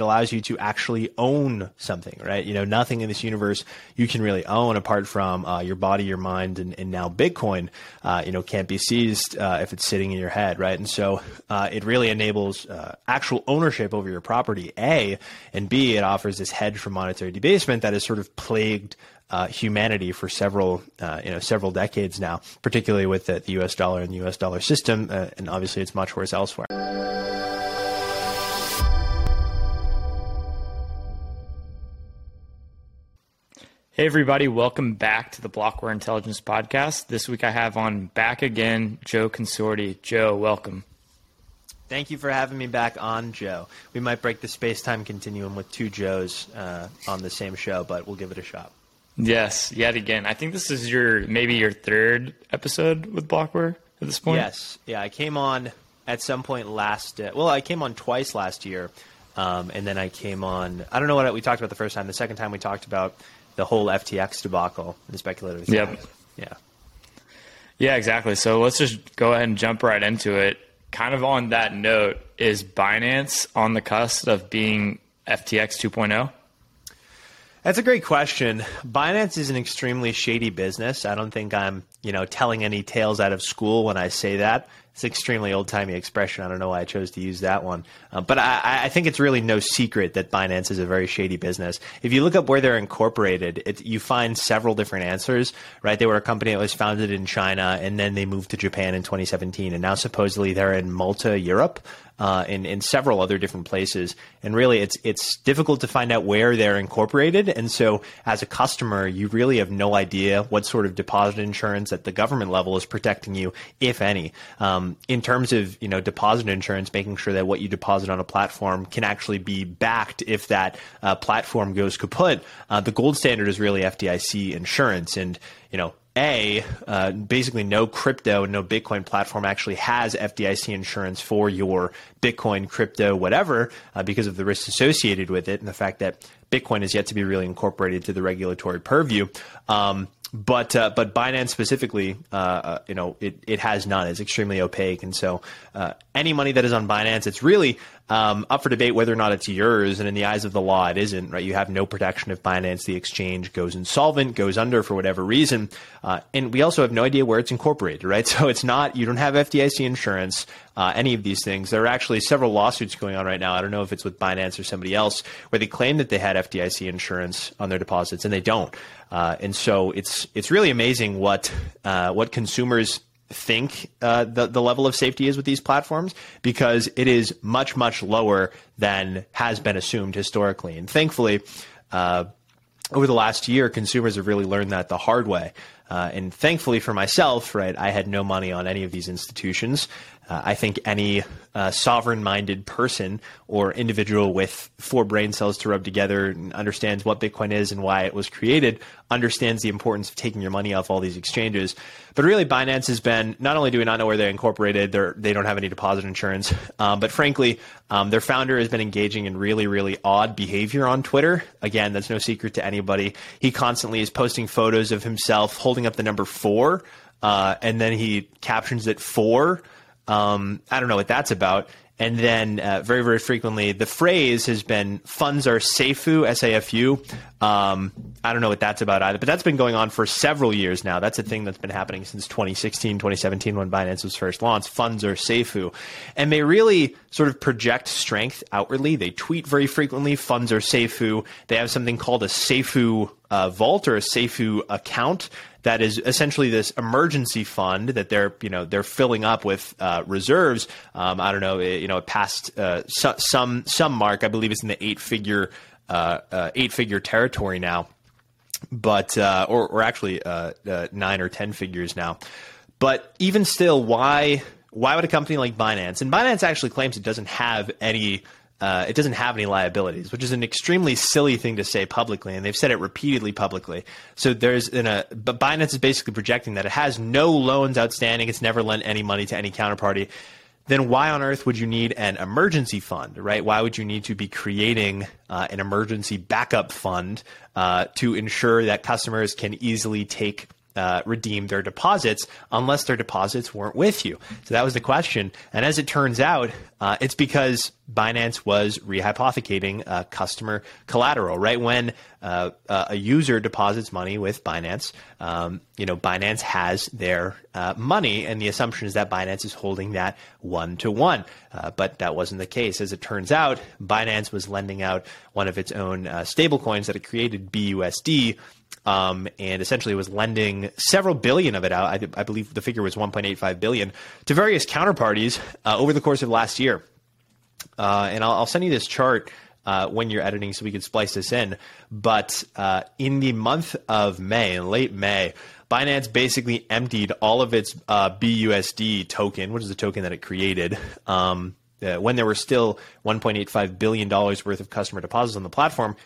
it allows you to actually own something, right? You know, nothing in this universe you can really own apart from uh, your body, your mind, and, and now Bitcoin, uh, you know, can't be seized uh, if it's sitting in your head, right? And so uh, it really enables uh, actual ownership over your property, A, and B, it offers this hedge from monetary debasement that has sort of plagued uh, humanity for several, uh, you know, several decades now, particularly with the, the, U.S. dollar and the U.S. dollar system, uh, and obviously it's much worse elsewhere. Hey, everybody, welcome back to the Blockware Intelligence Podcast. This week I have on back again Joe Consorti. Joe, welcome. Thank you for having me back on, Joe. We might break the space time continuum with two Joes uh, on the same show, but we'll give it a shot. Yes, yet again. I think this is your maybe your third episode with Blockware at this point. Yes, yeah. I came on at some point last. Uh, well, I came on twice last year, um, and then I came on. I don't know what we talked about the first time. The second time we talked about the whole FTX debacle and speculative. Yep. Yeah. Yeah, exactly. So let's just go ahead and jump right into it. Kind of on that note, is Binance on the cusp of being FTX 2.0? That's a great question. Binance is an extremely shady business. I don't think I'm, you know, telling any tales out of school when I say that. It's an extremely old timey expression. I don't know why I chose to use that one. Uh, but I, I, think it's really no secret that Binance is a very shady business. If you look up where they're incorporated, it, you find several different answers, right? They were a company that was founded in China and then they moved to Japan in 2017. And now supposedly they're in Malta, Europe uh, in in several other different places. And really, it's it's difficult to find out where they're incorporated. And so, as a customer, you really have no idea what sort of deposit insurance at the government level is protecting you, if any. Um, in terms of you know deposit insurance, making sure that what you deposit on a platform can actually be backed if that uh, platform goes kaput. Uh, the gold standard is really FDIC insurance, and you know a, uh, basically no crypto, no Bitcoin platform actually has FDIC insurance for your Bitcoin, crypto, whatever, uh, because of the risks associated with it and the fact that Bitcoin is yet to be really incorporated to the regulatory purview. Um, but uh, but Binance specifically, uh, uh, you know, it, it has none. It's extremely opaque, and so uh, any money that is on Binance, it's really um, up for debate whether or not it's yours. And in the eyes of the law, it isn't. Right? You have no protection if Binance, the exchange, goes insolvent, goes under for whatever reason, uh, and we also have no idea where it's incorporated. Right? So it's not. You don't have FDIC insurance. Uh, any of these things. There are actually several lawsuits going on right now. I don't know if it's with Binance or somebody else, where they claim that they had FDIC insurance on their deposits, and they don't. Uh, and so it's it's really amazing what uh, what consumers think uh, the the level of safety is with these platforms because it is much much lower than has been assumed historically. And thankfully, uh, over the last year, consumers have really learned that the hard way. Uh, and thankfully for myself, right, I had no money on any of these institutions. Uh, I think any uh, sovereign minded person or individual with four brain cells to rub together and understands what Bitcoin is and why it was created understands the importance of taking your money off all these exchanges. But really, Binance has been not only do we not know where they're incorporated, they're, they don't have any deposit insurance, um, but frankly, um, their founder has been engaging in really, really odd behavior on Twitter. Again, that's no secret to anybody. He constantly is posting photos of himself holding up the number four, uh, and then he captions it four. Um, I don't know what that's about. And then uh, very, very frequently, the phrase has been funds are SAFU, S A F U. Um, I don't know what that's about either, but that's been going on for several years now. That's a thing that's been happening since 2016, 2017 when Binance was first launched. Funds are SAFU. And they really sort of project strength outwardly. They tweet very frequently, funds are SAFU. They have something called a SAFU uh, vault or a SAFU account that is essentially this emergency fund that they're you know they're filling up with uh, reserves. Um, I don't know, you know, past uh, some some mark. I believe it's in the eight figure uh, uh eight figure territory now, but uh, or or actually uh, nine or ten figures now. But even still, why why would a company like Binance and Binance actually claims it doesn't have any uh, it doesn't have any liabilities, which is an extremely silly thing to say publicly, and they've said it repeatedly publicly. So there's in a but Binance is basically projecting that it has no loans outstanding. It's never lent any money to any counterparty. Then why on earth would you need an emergency fund, right? Why would you need to be creating uh, an emergency backup fund uh, to ensure that customers can easily take uh, redeem their deposits unless their deposits weren't with you. So that was the question. And as it turns out, Uh, it's because Binance was rehypothecating uh, customer collateral. Right when uh, a user deposits money with Binance, um, you know Binance has their uh, money, and the assumption is that Binance is holding that one to one. Uh, but that wasn't the case. As it turns out, Binance was lending out one of its own stablecoins that it created, BUSD um, and essentially was lending several billion of it out. I, I believe the figure was 1.85 billion to various counterparties uh, over the course of last year. Uh, and I'll, I'll, send you this chart uh, when you're editing so we can splice this in. But uh, in the month of May, in late May, Binance basically emptied all of its uh, BUSD token, which is the token that it created. Um, uh, when there were still 1.85 billion dollars worth of customer deposits on the platform,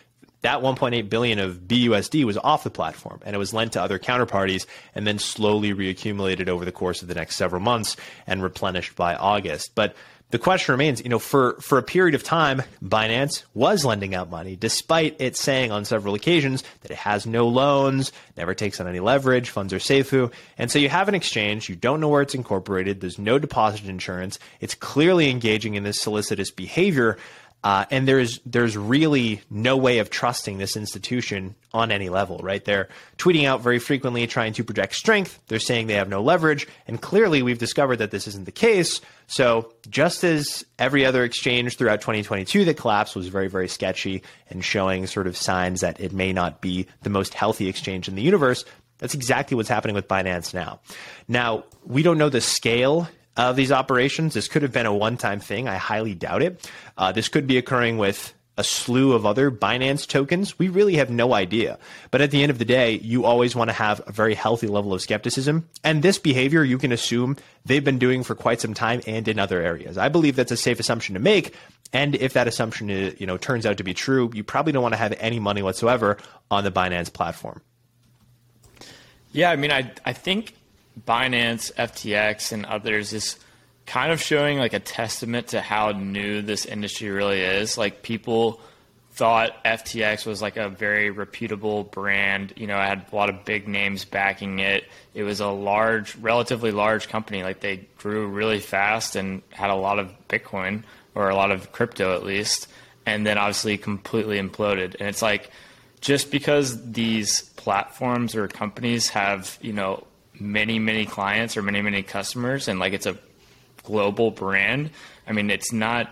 that 1.8 billion of BUSD was off the platform and it was lent to other counterparties and then slowly reaccumulated over the course of the next several months and replenished by August. But the question remains, you know, for, for a period of time, Binance was lending out money, despite it saying on several occasions that it has no loans, never takes on any leverage, funds are safe. And so you have an exchange, you don't know where it's incorporated, there's no deposit insurance, it's clearly engaging in this solicitous behavior. Uh, and there's there's really no way of trusting this institution on any level, right? They're tweeting out very frequently, trying to project strength. They're saying they have no leverage, and clearly we've discovered that this isn't the case. So just as every other exchange throughout 2022 that collapsed was very very sketchy and showing sort of signs that it may not be the most healthy exchange in the universe, that's exactly what's happening with Binance now. Now we don't know the scale of these operations. This could have been a one time thing. I highly doubt it. Uh, this could be occurring with a slew of other Binance tokens. We really have no idea. But at the end of the day, you always want to have a very healthy level of skepticism. And this behavior, you can assume they've been doing for quite some time and in other areas. I believe that's a safe assumption to make. And if that assumption is, uh, you know, turns out to be true, you probably don't want to have any money whatsoever on the Binance platform. Yeah, I mean, I, I think Binance, FTX, and others is kind of showing like a testament to how new this industry really is. Like people thought FTX was like a very reputable brand. You know, it had a lot of big names backing it. It was a large, relatively large company. Like they grew really fast and had a lot of Bitcoin or a lot of crypto at least. And then obviously completely imploded. And it's like just because these platforms or companies have, you know, many many clients or many many customers and like it's a global brand i mean it's not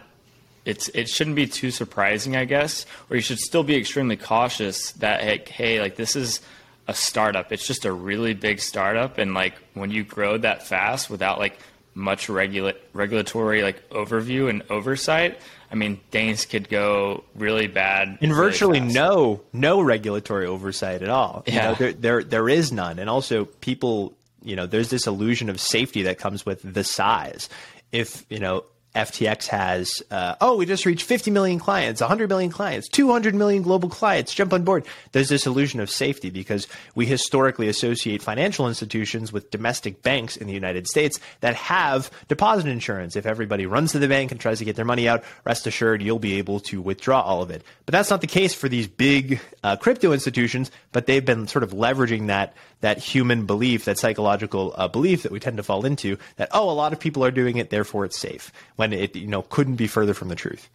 it's it shouldn't be too surprising i guess or you should still be extremely cautious that hey, hey like this is a startup. It's just a really big startup and like when you grow that fast without like much regula- regulatory like overview and oversight I mean, things could go really bad. In virtually no no regulatory oversight at all. Yeah, you know, there, there there is none, and also people, you know, there's this illusion of safety that comes with the size. If you know FTX has, uh, oh, we just reached 50 million clients, 100 million clients, 200 million global clients, jump on board. There's this illusion of safety because we historically associate financial institutions with domestic banks in the United States that have deposit insurance. If everybody runs to the bank and tries to get their money out, rest assured you'll be able to withdraw all of it. But that's not the case for these big uh, crypto institutions, but they've been sort of leveraging that that human belief, that psychological uh, belief that we tend to fall into that, oh, a lot of people are doing it, therefore it's safe, when it you know couldn't be further from the truth.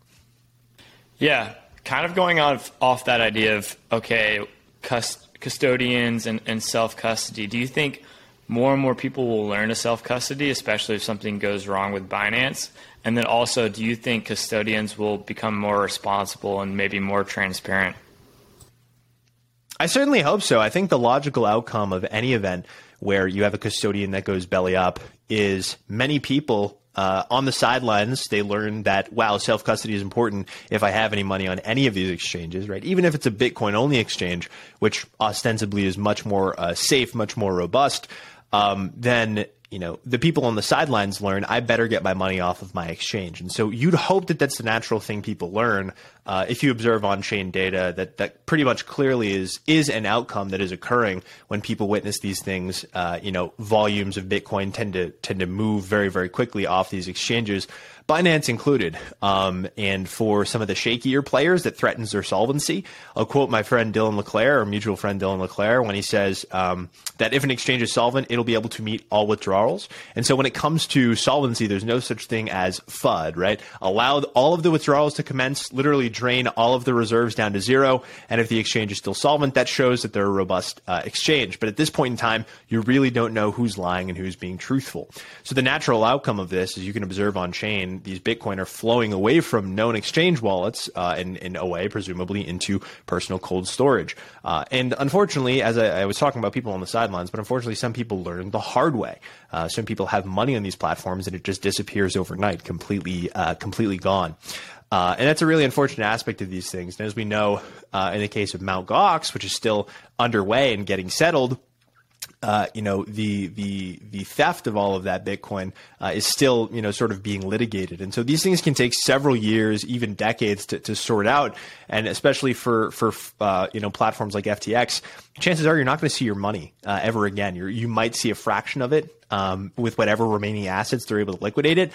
Yeah, kind of going off, off that idea of, okay, custodians and, and self custody, do you think more and more people will learn to self custody, especially if something goes wrong with Binance? And then also, do you think custodians will become more responsible and maybe more transparent? I certainly hope so. I think the logical outcome of any event where you have a custodian that goes belly up is many people uh, on the sidelines, they learn that, wow, self custody is important if I have any money on any of these exchanges, right? Even if it's a Bitcoin only exchange, which ostensibly is much more uh, safe, much more robust, um, then you know, the people on the sidelines learn, I better get my money off of my exchange. And so you'd hope that that's the natural thing people learn uh, if you observe on-chain data, that that pretty much clearly is is an outcome that is occurring when people witness these things. Uh, you know, volumes of Bitcoin tend to tend to move very very quickly off these exchanges. Binance included. Um, and for some of the shakier players that threatens their solvency, I'll quote my friend Dylan LeClaire, our mutual friend Dylan LeClaire, when he says um, that if an exchange is solvent, it'll be able to meet all withdrawals. And so when it comes to solvency, there's no such thing as FUD, right? Allow all of the withdrawals to commence, literally drain all of the reserves down to zero. And if the exchange is still solvent, that shows that they're a robust uh, exchange. But at this point in time, you really don't know who's lying and who's being truthful. So the natural outcome of this, as you can observe on chain, these Bitcoin are flowing away from known exchange wallets uh, and, and away, presumably, into personal cold storage. Uh, and unfortunately, as I, I, was talking about people on the sidelines, but unfortunately, some people learn the hard way. Uh, some people have money on these platforms and it just disappears overnight, completely, uh, completely gone. Uh, and that's a really unfortunate aspect of these things. And as we know, uh, in the case of Mt. Gox, which is still underway and getting settled, uh, you know the the the theft of all of that Bitcoin uh, is still you know sort of being litigated, and so these things can take several years, even decades, to, to sort out. And especially for for uh, you know platforms like FTX, chances are you're not going to see your money uh, ever again. you you might see a fraction of it um, with whatever remaining assets they're able to liquidate it.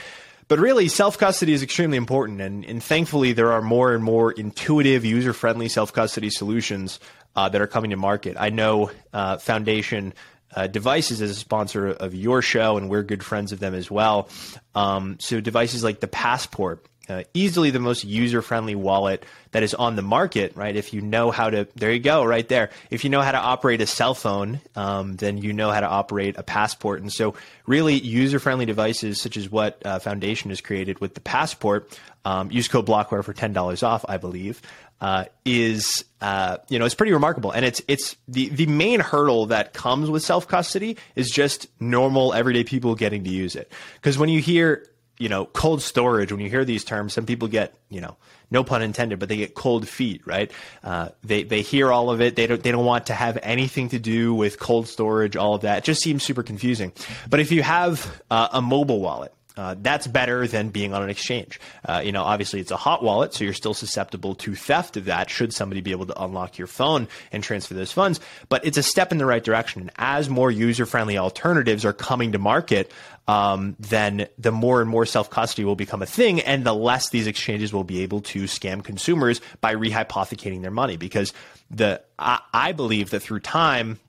But really, self custody is extremely important, and, and thankfully, there are more and more intuitive, user friendly self custody solutions uh, that are coming to market. I know uh, Foundation uh, Devices is a sponsor of your show, and we're good friends of them as well. Um, so devices like the Passport, uh, easily the most user-friendly wallet that is on the market, right? If you know how to, there you go, right there. If you know how to operate a cell phone, um, then you know how to operate a passport. And so, really, user-friendly devices such as what uh, Foundation has created with the passport. Um, use code Blockware for ten dollars off, I believe uh, is uh, you know it's pretty remarkable, and it's it's the the main hurdle that comes with self custody is just normal everyday people getting to use it. Because when you hear you know cold storage, when you hear these terms, some people get you know no pun intended, but they get cold feet, right? Uh, they they hear all of it. They don't they don't want to have anything to do with cold storage. All of that it just seems super confusing. But if you have uh, a mobile wallet uh, that's better than being on an exchange. Uh, you know, obviously it's a hot wallet, so you're still susceptible to theft of that should somebody be able to unlock your phone and transfer those funds. But it's a step in the right direction. And as more user friendly alternatives are coming to market, um, then the more and more self custody will become a thing, and the less these exchanges will be able to scam consumers by rehypothecating their money. Because the I, I believe that through time,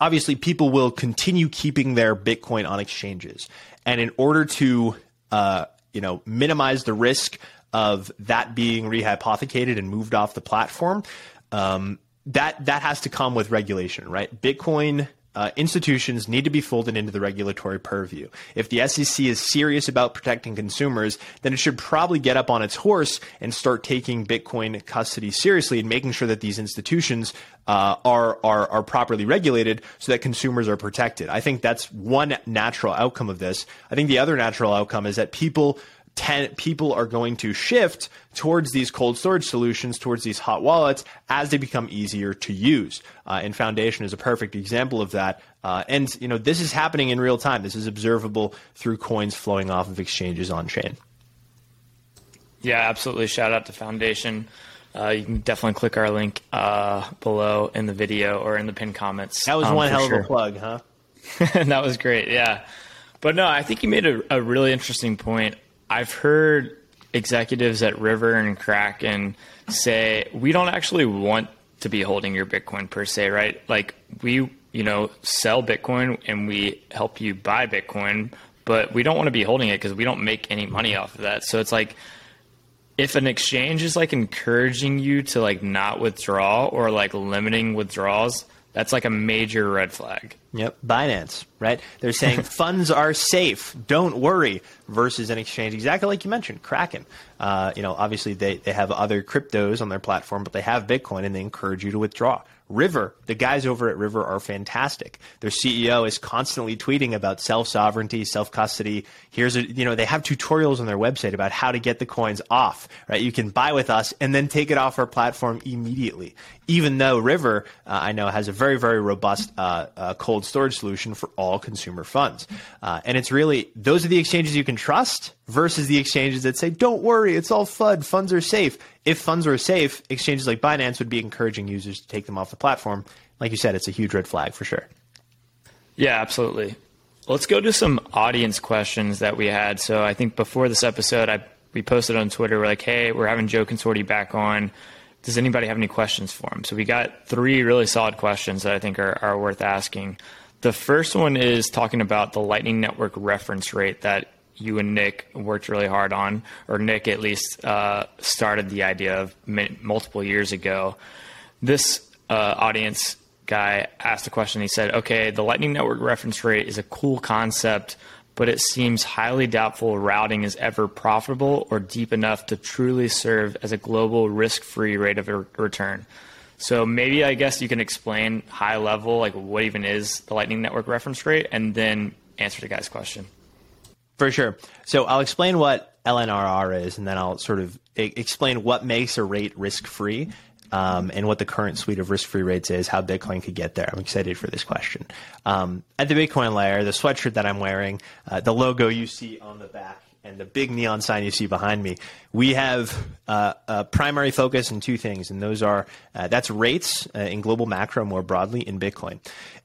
obviously people will continue keeping their Bitcoin on exchanges. And in order to, uh, you know, minimize the risk of that being rehypothecated and moved off the platform, um, that that has to come with regulation, right? Bitcoin uh, institutions need to be folded into the regulatory purview. If the SEC is serious about protecting consumers, then it should probably get up on its horse and start taking Bitcoin custody seriously and making sure that these institutions uh, are, are are properly regulated so that consumers are protected. I think that's one natural outcome of this. I think the other natural outcome is that people ten, people are going to shift towards these cold storage solutions, towards these hot wallets as they become easier to use. Uh, and Foundation is a perfect example of that. Uh, and you know this is happening in real time. This is observable through coins flowing off of exchanges on chain. Yeah, absolutely. Shout out to Foundation. Uh, you can definitely click our link uh, below in the video or in the pinned comments. That was um, one hell sure. of a plug, huh? that was great. Yeah. But no, I think you made a, a really interesting point I've heard executives at River and Kraken say we don't actually want to be holding your Bitcoin per se, right? Like we, you know, sell Bitcoin and we help you buy Bitcoin, but we don't want to be holding it because we don't make any money off of that. So it's like if an exchange is like encouraging you to like not withdraw or like limiting withdrawals, that's like a major red flag. Yep, Binance, right? They're saying funds are safe, don't worry, versus an exchange exactly like you mentioned, Kraken. Uh, you know, obviously they, they have other cryptos on their platform, but they have Bitcoin and they encourage you to withdraw. River, the guys over at River are fantastic. Their CEO is constantly tweeting about self sovereignty, self custody. Here's a, you know, they have tutorials on their website about how to get the coins off, right? You can buy with us and then take it off our platform immediately. Even though River, uh, I know, has a very, very robust uh, uh, cold cold storage solution for all consumer funds. Uh, and it's really those are the exchanges you can trust versus the exchanges that say, don't worry, it's all FUD, funds are safe. If funds were safe, exchanges like Binance would be encouraging users to take them off the platform. Like you said, it's a huge red flag for sure. Yeah, absolutely. Let's go to some audience questions that we had. So I think before this episode, I we posted on Twitter. We're like, hey, we're having Joe Consorti back on. Does anybody have any questions for him? So we got three really solid questions that I think are, are worth asking. The first one is talking about the Lightning Network reference rate that you and Nik worked really hard on, or Nik at least uh, started the idea of multiple years ago. This uh, audience guy asked a question. He said, "Okay, the Lightning Network reference rate is a cool concept, but it seems highly doubtful routing is ever profitable or deep enough to truly serve as a global risk-free rate of return." So maybe I guess you can explain high level, like what even is the Lightning Network reference rate, and then answer the guy's question. For sure. So I'll explain what LNRR is, and then I'll sort of explain what makes a rate risk free, um, and what the current suite of risk-free rates is, how Bitcoin could get there. I'm excited for this question. Um, at the Bitcoin layer, the sweatshirt that I'm wearing, uh, the logo you see on the back, and the big neon sign you see behind me, we have uh, a primary focus in two things, and those are uh, that's rates uh, in global macro more broadly in Bitcoin.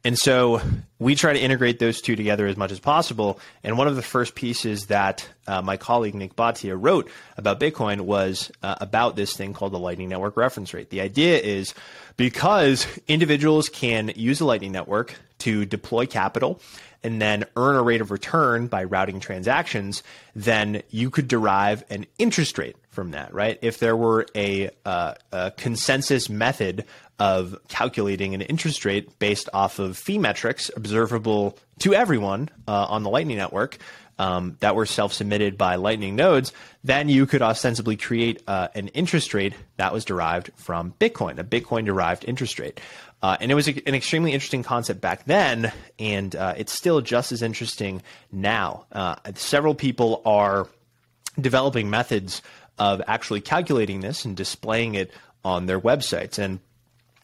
And so we try to integrate those two together as much as possible. And one of the first pieces that uh, my colleague Nik Bhatia wrote about Bitcoin was uh, about this thing called the Lightning Network reference rate. The idea is because individuals can use the Lightning Network to deploy capital and then earn a rate of return by routing transactions, then you could derive an interest rate from that, right? If there were a, uh, a consensus method of calculating an interest rate based off of fee metrics observable to everyone uh, on the Lightning Network, um, that were self-submitted by Lightning nodes, then you could ostensibly create uh, an interest rate that was derived from Bitcoin, a Bitcoin-derived interest rate. Uh, and it was a, an extremely interesting concept back then, and uh, it's still just as interesting now. Uh, several people are developing methods of actually calculating this and displaying it on their websites. And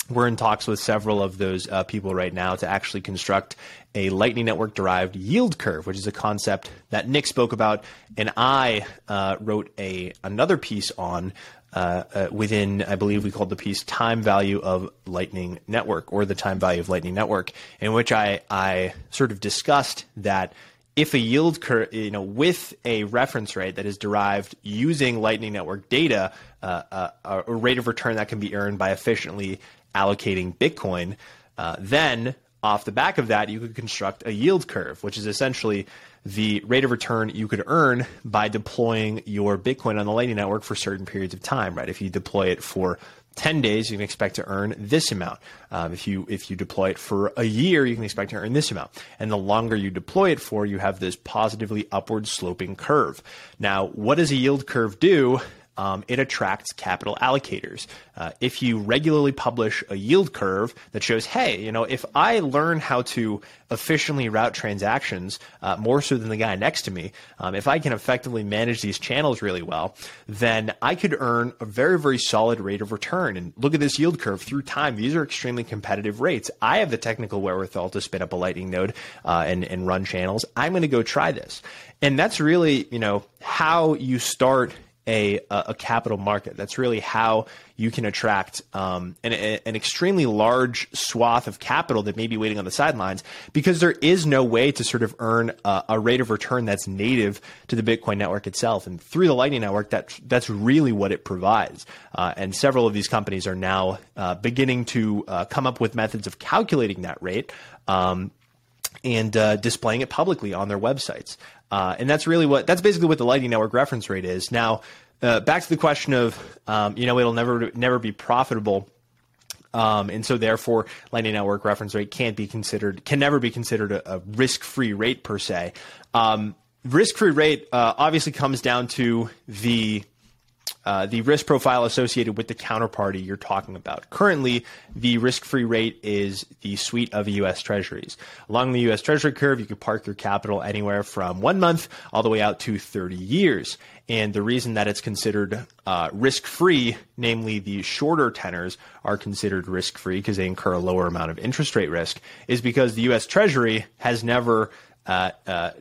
we're in talks with several of those uh, people right now to actually construct a Lightning Network derived yield curve, which is a concept that Nik spoke about, and I uh, wrote a another piece on uh, uh, within, I believe we called the piece "Time Value of Lightning Network" or the Time Value of Lightning Network, in which I I sort of discussed that if a yield curve, you know, with a reference rate that is derived using Lightning Network data, uh, uh a rate of return that can be earned by efficiently allocating Bitcoin, uh, then off the back of that, you could construct a yield curve, which is essentially the rate of return you could earn by deploying your Bitcoin on the Lightning Network for certain periods of time, right? If you deploy it for 10 days, you can expect to earn this amount. Um, if you if you deploy it for a year, you can expect to earn this amount. And the longer you deploy it for, you have this positively upward sloping curve. Now, what does a yield curve do? Um, it attracts capital allocators. Uh, if you regularly publish a yield curve that shows, hey, you know, if I learn how to efficiently route transactions uh, more so than the guy next to me, um, if I can effectively manage these channels really well, then I could earn a very, very solid rate of return. And look at this yield curve through time. These are extremely competitive rates. I have the technical wherewithal to spin up a Lightning node uh, and, and run channels. I'm going to go try this. And that's really, you know, how you start a, a capital market. That's really how you can attract um, an, an extremely large swath of capital that may be waiting on the sidelines because there is no way to sort of earn a, a rate of return that's native to the Bitcoin network itself. And through the Lightning Network, that, that's really what it provides. Uh, and several of these companies are now uh, beginning to uh, come up with methods of calculating that rate. Um, and uh, displaying it publicly on their websites. Uh, and that's really what that's basically what the Lightning Network reference rate is. Now, uh, back to the question of um, you know it'll never never be profitable. Um, and so therefore Lightning Network reference rate can't be considered can never be considered a, a risk free rate per se. Um, risk free rate uh, obviously comes down to the uh, the risk profile associated with the counterparty you're talking about. Currently, the risk-free rate is the suite of U.S. Treasuries. Along the U.S. Treasury curve, you could park your capital anywhere from one month all the way out to 30 years. And the reason that it's considered uh, risk free, namely the shorter tenors are considered risk free because they incur a lower amount of interest rate risk, is because the U.S. Treasury has never uh, uh,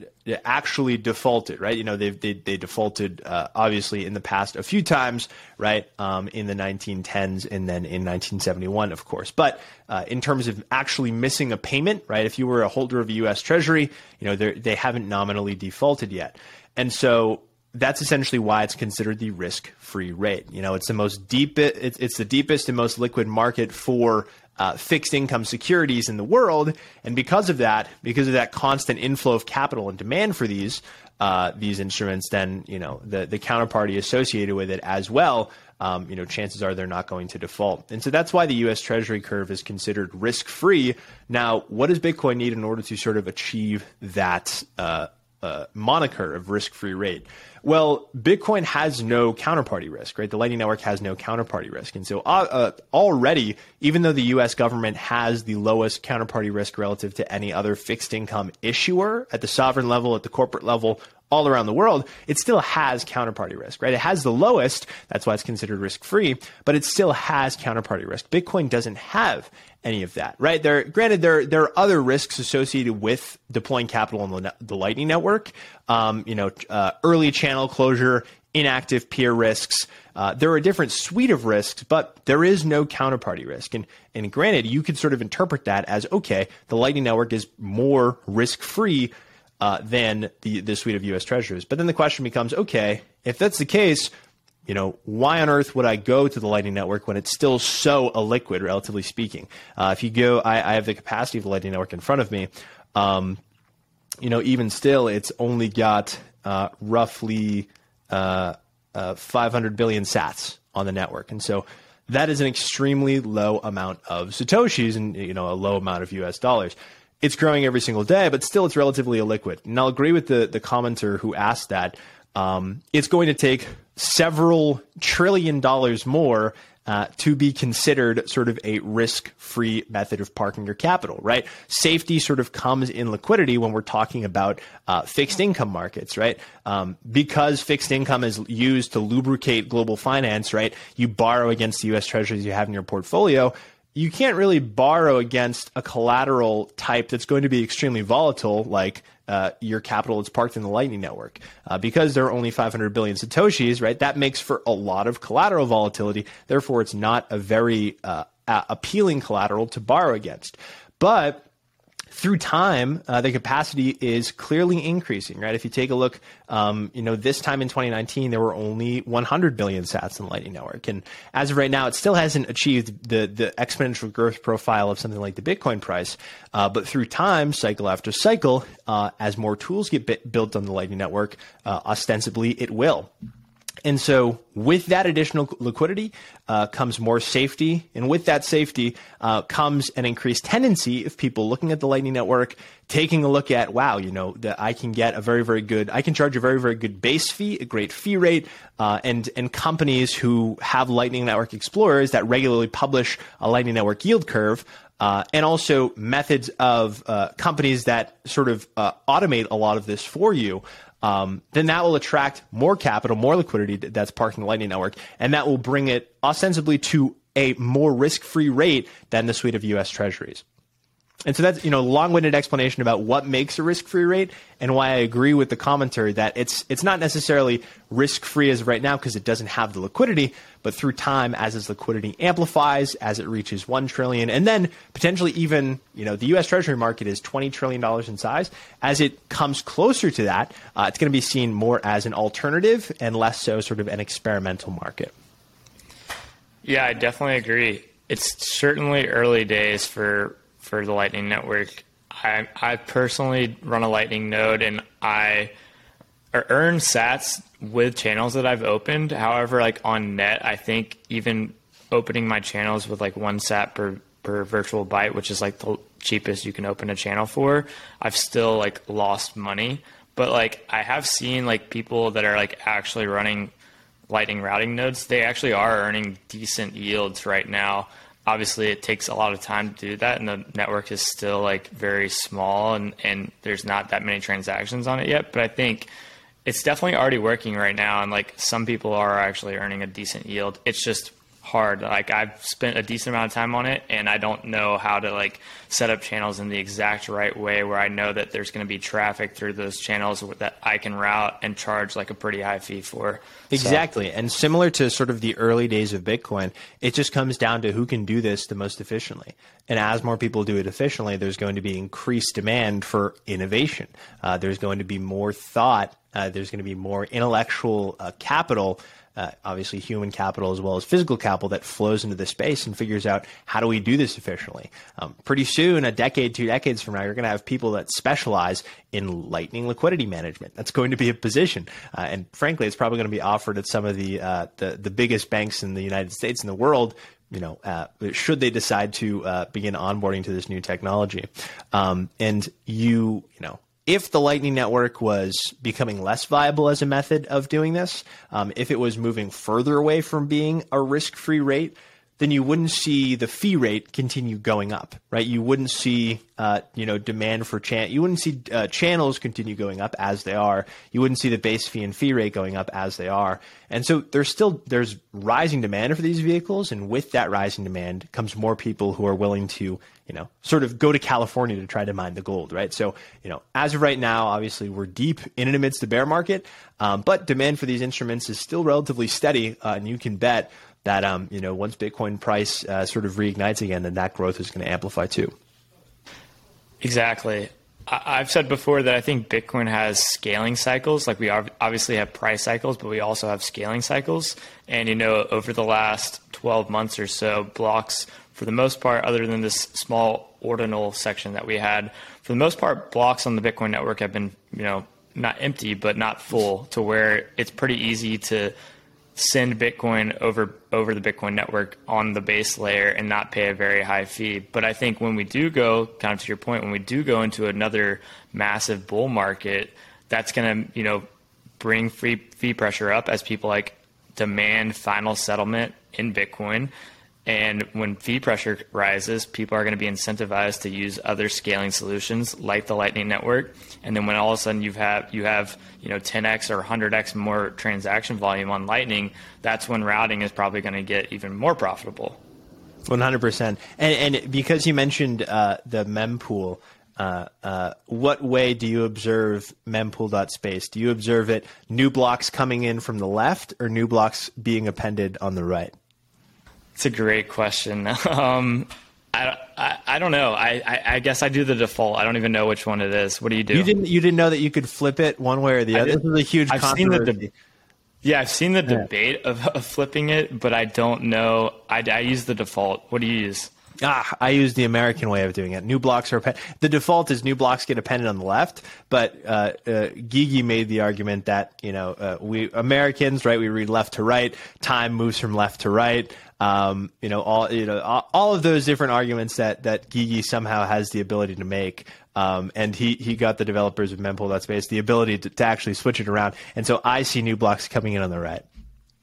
actually defaulted, right? You know, they've, they, they defaulted uh, obviously in the past a few times, right? Um, in the 1910s and then in 1971, of course. But uh, in terms of actually missing a payment, right? If you were a holder of a U.S. Treasury, you know, they haven't nominally defaulted yet. And so that's essentially why it's considered the risk-free rate. You know, it's the most deep, it's, it's the deepest and most liquid market for uh, fixed income securities in the world, and because of that, because of that constant inflow of capital and demand for these uh, these instruments, then you know the the counterparty associated with it as well. Um, you know, chances are they're not going to default, and so that's why the U.S. Treasury curve is considered risk-free. Now, what does Bitcoin need in order to sort of achieve that uh, uh moniker of risk-free rate? Well, Bitcoin has no counterparty risk, right? The Lightning Network has no counterparty risk. And so uh, uh, already, even though the US government has the lowest counterparty risk relative to any other fixed income issuer at the sovereign level, at the corporate level, all around the world, it still has counterparty risk, right? It has the lowest, that's why it's considered risk free, but it still has counterparty risk. Bitcoin doesn't have any of that, right? There, granted, there there are other risks associated with deploying capital on the, the Lightning Network. Um, you know, uh, early channel closure, inactive peer risks. Uh, there are a different suite of risks, but there is no counterparty risk. And and granted, you could sort of interpret that as okay, the Lightning Network is more risk free. Uh, than the, the suite of U.S. Treasuries. But then the question becomes, okay, if that's the case, you know, why on earth would I go to the Lightning Network when it's still so illiquid, relatively speaking? Uh, if you go, I, I, have the capacity of the Lightning Network in front of me. Um, you know, even still, it's only got uh, roughly uh, uh 500 billion sats on the network, and so that is an extremely low amount of satoshis, and you know, a low amount of U.S. dollars. It's growing every single day, but still, it's relatively illiquid. And I'll agree with the the commenter who asked that. Um, it's going to take several trillion dollars more uh, to be considered sort of a risk free method of parking your capital, right? Safety sort of comes in liquidity when we're talking about uh, fixed income markets, right? Um, because fixed income is used to lubricate global finance, right? You borrow against the US treasuries you have in your portfolio you can't really borrow against a collateral type that's going to be extremely volatile, like uh, your capital that's parked in the Lightning Network. Uh, because there are only 500 billion Satoshis, right, that makes for a lot of collateral volatility. Therefore, it's not a very uh, appealing collateral to borrow against. But through time, uh, the capacity is clearly increasing, right? If you take a look, um, you know, this time in 2019, there were only 100 billion sats in the Lightning Network. And as of right now, it still hasn't achieved the, the exponential growth profile of something like the Bitcoin price. Uh, but through time, cycle after cycle, uh, as more tools get built on the Lightning Network, uh, ostensibly it will. And so, with that additional liquidity uh, comes more safety, and with that safety uh, comes an increased tendency of people looking at the Lightning Network, taking a look at, wow, you know, that I can get a very, very good, I can charge a very, very good base fee, a great fee rate, uh, and and companies who have Lightning Network explorers that regularly publish a Lightning Network yield curve. Uh, and also methods of uh, companies that sort of uh, automate a lot of this for you um, then that will attract more capital, more liquidity that's parking the Lightning Network, and that will bring it ostensibly to a more risk-free rate than the suite of U.S. Treasuries. And so that's you know long-winded explanation about what makes a risk-free rate and why I agree with the commentary that it's it's not necessarily risk-free as of right now because it doesn't have the liquidity, but through time as its liquidity amplifies, as it reaches 1 trillion and then potentially even, you know, the US Treasury market is 20 trillion dollars in size, as it comes closer to that, uh, it's going to be seen more as an alternative and less so sort of an experimental market. Yeah, I definitely agree. It's certainly early days for for the Lightning Network. I, I personally run a Lightning node and I er, earn sats with channels that I've opened. However, like on net, I think even opening my channels with like one sat per, per virtual byte, which is like the cheapest you can open a channel for, I've still like lost money. But like I have seen like people that are like actually running Lightning routing nodes, they actually are earning decent yields right now. Obviously, it takes a lot of time to do that, and the network is still like very small, and, and there's not that many transactions on it yet. But I think it's definitely already working right now, and like some people are actually earning a decent yield. It's just hard. Like I've spent a decent amount of time on it, and I don't know how to like set up channels in the exact right way where I know that there's going to be traffic through those channels that I can route and charge like a pretty high fee for. Exactly, so. and similar to sort of the early days of Bitcoin, it just comes down to who can do this the most efficiently. And as more people do it efficiently, there's going to be increased demand for innovation. Uh, there's going to be more thought. Uh, there's going to be more intellectual uh, capital uh, obviously human capital as well as physical capital that flows into the space and figures out how do we do this efficiently. Um, pretty soon, a decade, two decades from now, you're going to have people that specialize in lightning liquidity management. That's going to be a position, uh, and frankly, it's probably going to be offered at some of the uh, the, the biggest banks in the United States and the world you know, uh, should they decide to uh, begin onboarding to this new technology. Um, and you, you know, if the Lightning Network was becoming less viable as a method of doing this, um, if it was moving further away from being a risk free rate, then you wouldn't see the fee rate continue going up, right? You wouldn't see, uh, you know, demand for chan. You wouldn't see uh, channels continue going up as they are. You wouldn't see the base fee and fee rate going up as they are. And so there's still there's rising demand for these vehicles, and with that rising demand comes more people who are willing to, you know, sort of go to California to try to mine the gold, right? So, you know, as of right now, obviously we're deep in and amidst the bear market, um, but demand for these instruments is still relatively steady, uh, and you can bet that um, you know once Bitcoin price uh, sort of reignites again, then that growth is going to amplify too. Exactly. I've said before that I think Bitcoin has scaling cycles. Like we obviously have price cycles, but we also have scaling cycles. And you know, over the last 12 months or so, blocks, for the most part, other than this small ordinal section that we had, for the most part, blocks on the Bitcoin network have been, you know, not empty, but not full to where it's pretty easy to send Bitcoin over over the Bitcoin network on the base layer and not pay a very high fee. But I think when we do go, kind of to your point, when we do go into another massive bull market, that's going to you know bring free fee pressure up as people like demand final settlement in Bitcoin. And when fee pressure rises, people are going to be incentivized to use other scaling solutions like the Lightning Network. And then when all of a sudden you have you have you know 10x or 100x more transaction volume on Lightning, that's when routing is probably going to get even more profitable. 100%. And, and because you mentioned uh, the mempool, uh, uh, what way do you observe mempool.space? Do you observe it new blocks coming in from the left or new blocks being appended on the right? It's a great question. Um, I, I, I, don't know. I, I, I, guess I do the default. I don't even know which one it is. What do you do? You didn't you didn't know that you could flip it one way or the other. This is a huge I've seen the de- yeah, I've seen the yeah. debate of, of, flipping it, but I don't know. I, I use the default. What do you use? Ah, I use the American way of doing it. New blocks are the default is new blocks get appended on the left, but uh, uh, Gigi made the argument that you know uh, we Americans right we read left to right, time moves from left to right. Um, you know all you know all, all, of those different arguments that that Gigi somehow has the ability to make. Um, and he, he got the developers of mempool.space the ability to, to actually switch it around. And so I see new blocks coming in on the right,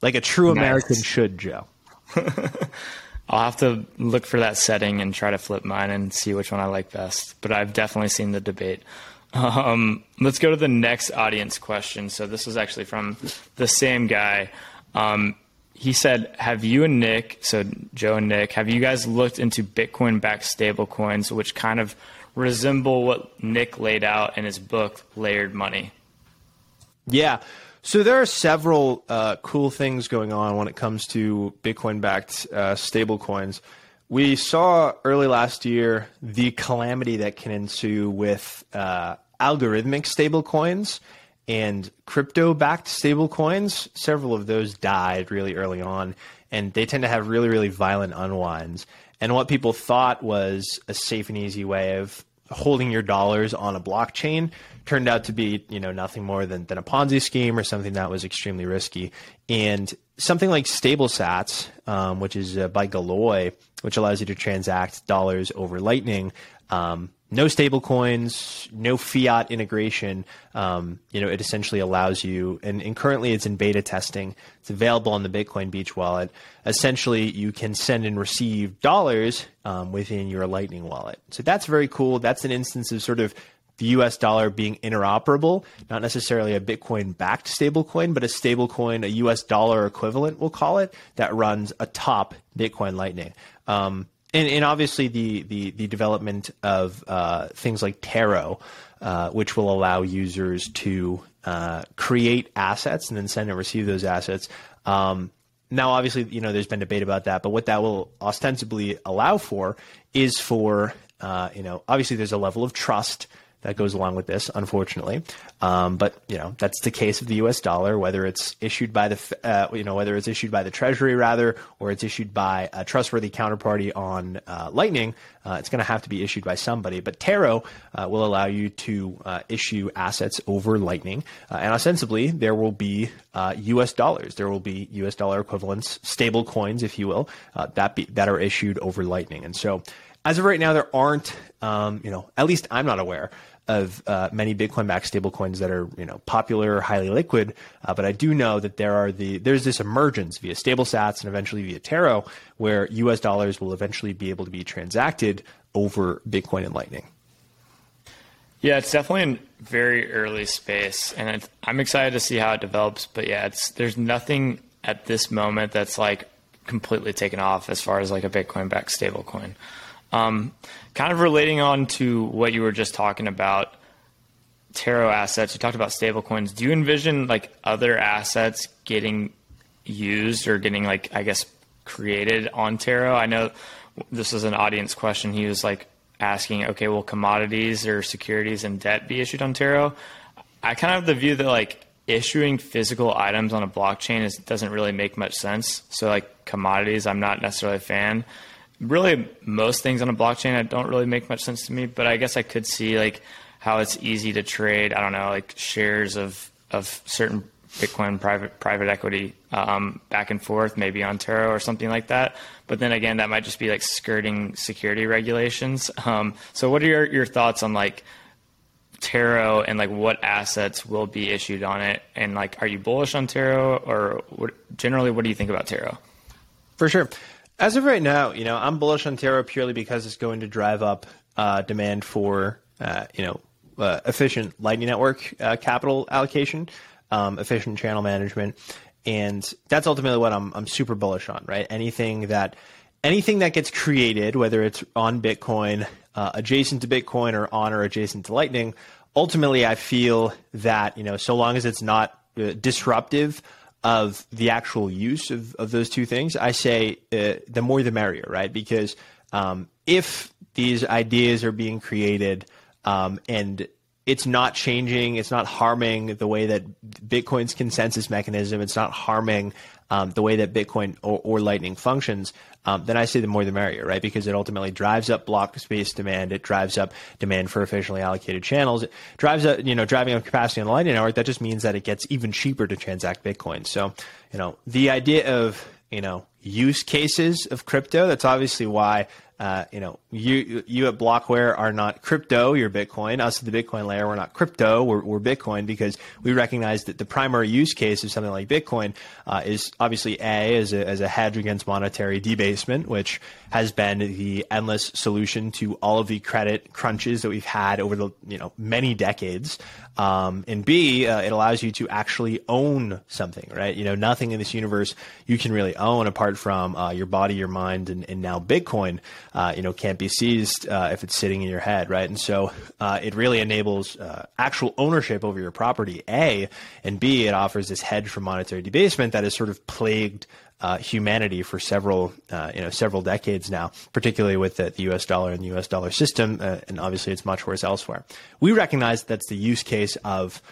like a true American should, Joe. I'll have to look for that setting and try to flip mine and see which one I like best. But I've definitely seen the debate. Um, let's go to the next audience question. So this was actually from the same guy. Um, he said, "Have you and Nik, so Joe and Nik, have you guys looked into Bitcoin-backed stablecoins, which kind of resemble what Nik laid out in his book, Layered Money?" Yeah. So there are several uh, cool things going on when it comes to Bitcoin-backed uh, stablecoins. We saw early last year the calamity that can ensue with uh, algorithmic stablecoins and crypto-backed stablecoins. Several of those died really early on, and they tend to have really, really violent unwinds. And what people thought was a safe and easy way of holding your dollars on a blockchain turned out to be you know nothing more than, than a Ponzi scheme or something that was extremely risky. And something like StableSats, um, which is uh, by Galoy, which allows you to transact dollars over Lightning, um, no stable coins, no fiat integration. Um, you know, it essentially allows you, and, and, currently it's in beta testing. It's available on the Bitcoin Beach wallet. Essentially, you can send and receive dollars um, within your Lightning wallet. So that's very cool. That's an instance of sort of the US dollar being interoperable, not necessarily a Bitcoin backed stablecoin, but a stablecoin, a US dollar equivalent, we'll call it, that runs atop Bitcoin Lightning. Um, and, and obviously the, the, the development of uh, things like Taro, uh, which will allow users to uh, create assets and then send and receive those assets. Um, now, obviously, you know, there's been debate about that, but what that will ostensibly allow for is for, uh, you know, obviously there's a level of trust that goes along with this, unfortunately. Um, but you know that's the case of the U.S. dollar, whether it's issued by the uh, you know whether it's issued by the Treasury rather, or it's issued by a trustworthy counterparty on uh, Lightning. Uh, it's going to have to be issued by somebody. But Taro uh, will allow you to uh, issue assets over Lightning, uh, and ostensibly there will be U.S. dollars. There will be U.S. dollar equivalents, stable coins, if you will, that be, that are issued over Lightning. And so as of right now, there aren't, um, you know, at least I'm not aware of uh, many Bitcoin-backed stablecoins that are, you know, popular, highly liquid. Uh, but I do know that there are the there's this emergence via StableSats and eventually via Taro, where U.S. dollars will eventually be able to be transacted over Bitcoin and Lightning. Yeah, it's definitely in very early space, and I'm excited to see how it develops. But yeah, it's there's nothing at this moment that's like completely taken off as far as like a Bitcoin-backed stablecoin. Um, kind of relating on to what you were just talking about, Taro assets. You talked about stablecoins. Do you envision like other assets getting used or getting like I guess created on Taro? I know this is an audience question. He was like asking, okay, will commodities or securities and debt be issued on Taro? I kind of have the view that like issuing physical items on a blockchain is, doesn't really make much sense. So like commodities, I'm not necessarily a fan really most things on a blockchain don't really make much sense to me, but I guess I could see like how it's easy to trade. I don't know, like shares of of certain Bitcoin private private equity um, back and forth, maybe on Taro or something like that. But then again, that might just be like skirting security regulations. Um, so, what are your, your thoughts on like Taro and like what assets will be issued on it? And like, are you bullish on Taro or what, generally, what do you think about Taro? For sure. As of right now, you know, I'm bullish on Taro purely because it's going to drive up uh, demand for, uh, you know, uh, efficient Lightning Network uh, capital allocation, um, efficient channel management, and that's ultimately what I'm I'm super bullish on. Right, anything that anything that gets created, whether it's on Bitcoin, uh, adjacent to Bitcoin, or on or adjacent to Lightning, ultimately I feel that you know, so long as it's not uh, disruptive of the actual use of, of those two things, I say uh, the more the merrier, right? Because um, if these ideas are being created um, and it's not changing, it's not harming the way that Bitcoin's consensus mechanism, it's not harming um, the way that Bitcoin or, or Lightning functions, um, then I say the more the merrier, right? Because it ultimately drives up block space demand. It drives up demand for efficiently allocated channels. It drives up, you know, driving up capacity on the Lightning Network. That just means that it gets even cheaper to transact Bitcoin. So, you know, the idea of, you know, use cases of crypto, that's obviously why uh, you know, you you at Blockware are not crypto, you're Bitcoin. Us at the Bitcoin layer, we're not crypto, we're, we're Bitcoin because we recognize that the primary use case of something like Bitcoin uh, is obviously A, as a, as a hedge against monetary debasement, which has been the endless solution to all of the credit crunches that we've had over the you know many decades. Um, and B, uh, it allows you to actually own something, right? You know, nothing in this universe you can really own apart from uh, your body, your mind, and, and now Bitcoin uh, you know, can't be seized uh, if it's sitting in your head, right? And so uh, it really enables uh, actual ownership over your property, A, and B, it offers this hedge for monetary debasement that has sort of plagued uh, humanity for several, uh, you know, several decades now, particularly with the, the, U.S. dollar and the U.S. dollar system, and obviously it's much worse elsewhere. We recognize that's the use case of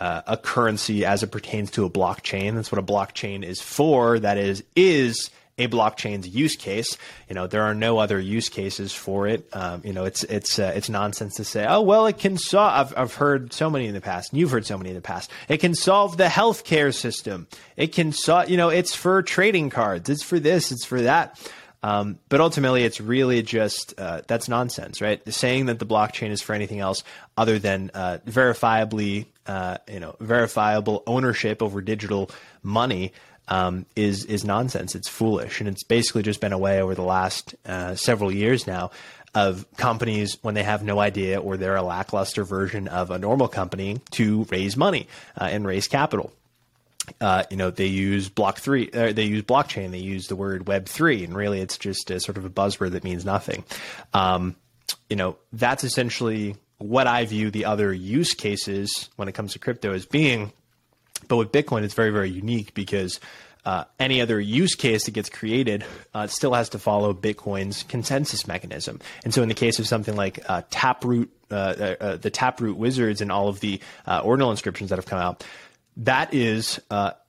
a currency as it pertains to a blockchain. That's what a blockchain is for. That is is a blockchain's use case. You know, there are no other use cases for it. Um, you know, it's it's uh, it's nonsense to say, oh well, it can solve. I've I've heard so many in the past, and you've heard so many in the past. It can solve the healthcare system. It can solve. You know, it's for trading cards. It's for this. It's for that. Um, but ultimately, it's really just uh, that's nonsense, right? Saying that the blockchain is for anything else other than uh, verifiably, uh, you know, verifiable ownership over digital money um, is is nonsense. It's foolish, and it's basically just been a way over the last uh, several years now of companies when they have no idea or they're a lackluster version of a normal company to raise money uh, and raise capital. Uh, you know, they use block three, uh, they use blockchain, they use the word web three, and really it's just a sort of a buzzword that means nothing. Um, you know, that's essentially what I view the other use cases when it comes to crypto as being. But with Bitcoin, it's very, very unique because uh, any other use case that gets created uh, still has to follow Bitcoin's consensus mechanism. And so, in the case of something like uh, Taproot, uh, uh, uh, the Taproot wizards, and all of the ordinal inscriptions that have come out, that is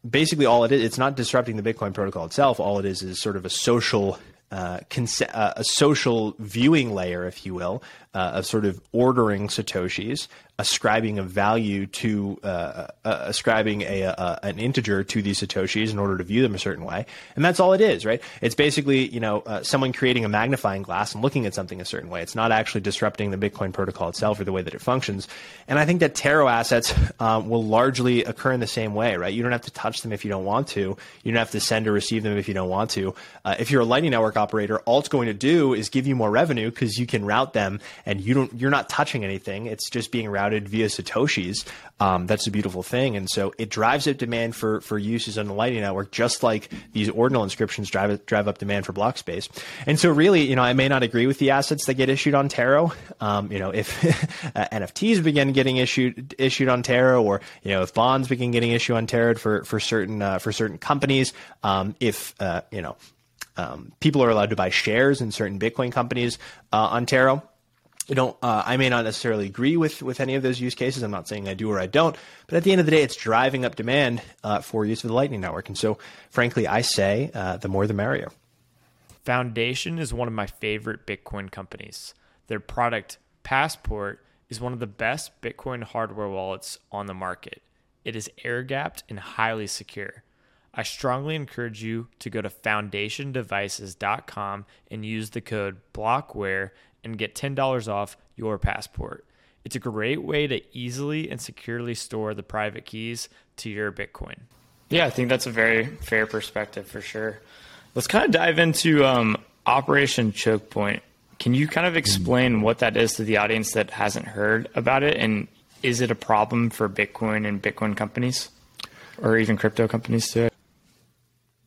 basically all it is. It's not disrupting the Bitcoin protocol itself. All it is is sort of a social cons- a social viewing layer, if you will, uh, of sort of ordering satoshis, ascribing a value to uh, uh, uh, ascribing a, a, an integer to these satoshis in order to view them a certain way, and that's all it is, right? It's basically you know someone creating a magnifying glass and looking at something a certain way. It's not actually disrupting the Bitcoin protocol itself or the way that it functions. And I think that Taro assets um, will largely occur in the same way, right? You don't have to touch them if you don't want to. You don't have to send or receive them if you don't want to. if you're a Lightning Network operator, all it's going to do is give you more revenue because you can route them and you don't you're not touching anything. It's just being routed via satoshis. Um, that's a beautiful thing, and so it drives up demand for for uses on the Lightning Network, just like these ordinal inscriptions drive drive up demand for block space. And so, really, you know, I may not agree with the assets that get issued on Taro. Um, you know, if uh, NFTs begin getting issued issued on Taro, or you know, if bonds begin getting issued on Taro for for certain uh, for certain companies, um, if uh, you know um, people are allowed to buy shares in certain Bitcoin companies uh, on Taro. I don't. Uh, I may not necessarily agree with with any of those use cases. I'm not saying I do or I don't. But at the end of the day, it's driving up demand uh, for use of the Lightning Network. And so, frankly, I say uh, the more the merrier. Foundation is one of my favorite Bitcoin companies. Their product Passport is one of the best Bitcoin hardware wallets on the market. It is air gapped and highly secure. I strongly encourage you to go to foundationdevices.com and use the code BLOCKWARE and get $10 off your passport. It's a great way to easily and securely store the private keys to your Bitcoin. Yeah, I think that's a very fair perspective for sure. Let's kind of dive into um, Operation Choke Point. Can you kind of explain what that is to the audience that hasn't heard about it? And is it a problem for Bitcoin and Bitcoin companies or even crypto companies too?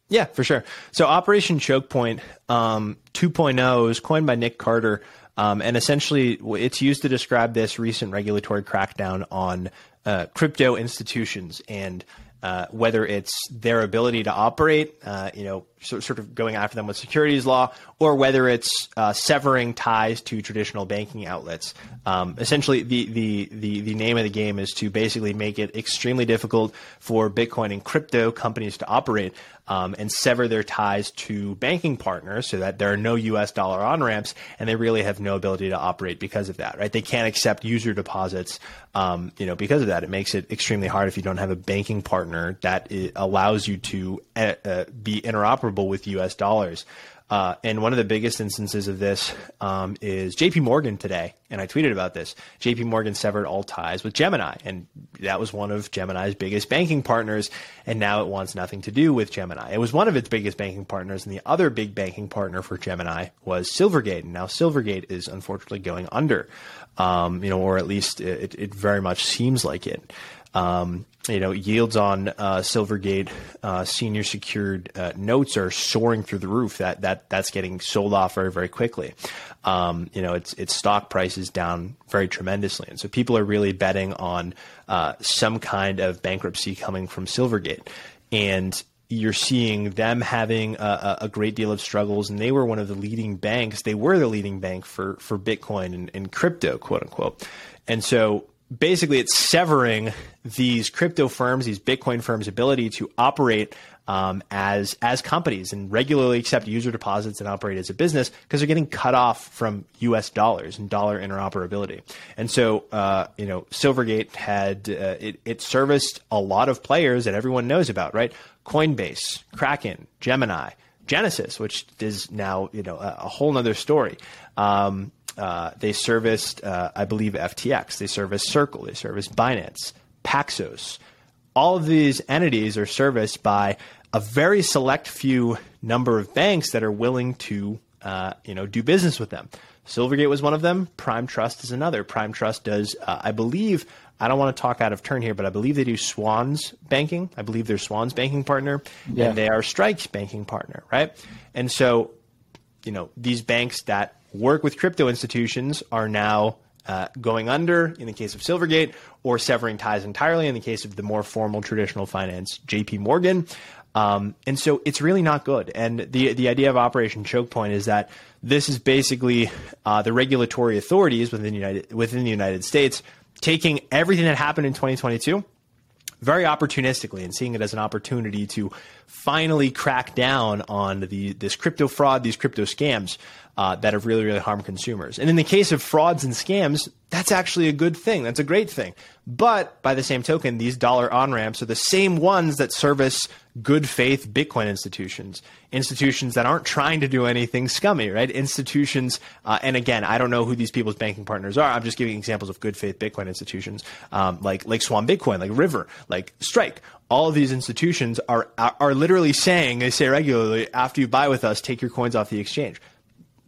Yeah, for sure. So Operation Choke Point um, 2.0 is coined by Nic Carter, um, and essentially it's used to describe this recent regulatory crackdown on uh, crypto institutions and uh, whether it's their ability to operate, uh, you know, so, sort of going after them with securities law, or whether it's uh, severing ties to traditional banking outlets. Um, essentially, the, the, the, the name of the game is to basically make it extremely difficult for Bitcoin and crypto companies to operate um, and sever their ties to banking partners so that there are no U.S. dollar on ramps and they really have no ability to operate because of that. Right? They can't accept user deposits. Um, you know, because of that, it makes it extremely hard if you don't have a banking partner that allows you to uh, uh, be interoperable with U.S. dollars. Uh, and one of the biggest instances of this um, is JP Morgan today. And I tweeted about this. JP Morgan severed all ties with Gemini. And that was one of Gemini's biggest banking partners. And now it wants nothing to do with Gemini. It was one of its biggest banking partners. And the other big banking partner for Gemini was Silvergate. And now Silvergate is unfortunately going under, um, you know, or at least it, it very much seems like it. Um, you know, yields on uh, Silvergate uh, senior secured uh, notes are soaring through the roof. That that that's getting sold off very very quickly. Um, you know, its its stock price is down very tremendously, and so people are really betting on uh, some kind of bankruptcy coming from Silvergate, and you're seeing them having a, a, great deal of struggles, and they were one of the leading banks. They were the leading bank for for Bitcoin and, and crypto, quote unquote, and so basically it's severing these crypto firms, these Bitcoin firms' ability to operate um, as as companies and regularly accept user deposits and operate as a business because they're getting cut off from U.S. dollars and dollar interoperability. And so, uh, you know, Silvergate had uh, it, it serviced a lot of players that everyone knows about, right? Coinbase, Kraken, Gemini, Genesis, which is now you know a, whole other story. Um, uh, they serviced, uh, I believe, FTX. They serviced Circle. They serviced Binance, Paxos. All of these entities are serviced by a very select few number of banks that are willing to, uh, you know, do business with them. Silvergate was one of them. Prime Trust is another. Prime Trust does, uh, I believe, I don't want to talk out of turn here, but I believe they do Swans banking. I believe they're Swans banking partner, yeah. and they are Strike's banking partner, right? And so, you know, these banks that work with crypto institutions are now uh, going under in the case of Silvergate or severing ties entirely in the case of the more formal traditional finance, JP Morgan. Um, and so it's really not good. And the the idea of Operation Choke Point is that this is basically uh, the regulatory authorities within United within the United States taking everything that happened in 2022 very opportunistically and seeing it as an opportunity to finally crack down on the this crypto fraud, these crypto scams uh, that have really, really harmed consumers. And in the case of frauds and scams, that's actually a good thing. That's a great thing. But by the same token, these dollar on ramps are the same ones that service good faith Bitcoin institutions, institutions that aren't trying to do anything scummy, right? Institutions, uh, and again, I don't know who these people's banking partners are. I'm just giving examples of good faith Bitcoin institutions, um, like like Swan Bitcoin, like River, like Strike. All of these institutions are are literally saying they say regularly after you buy with us, take your coins off the exchange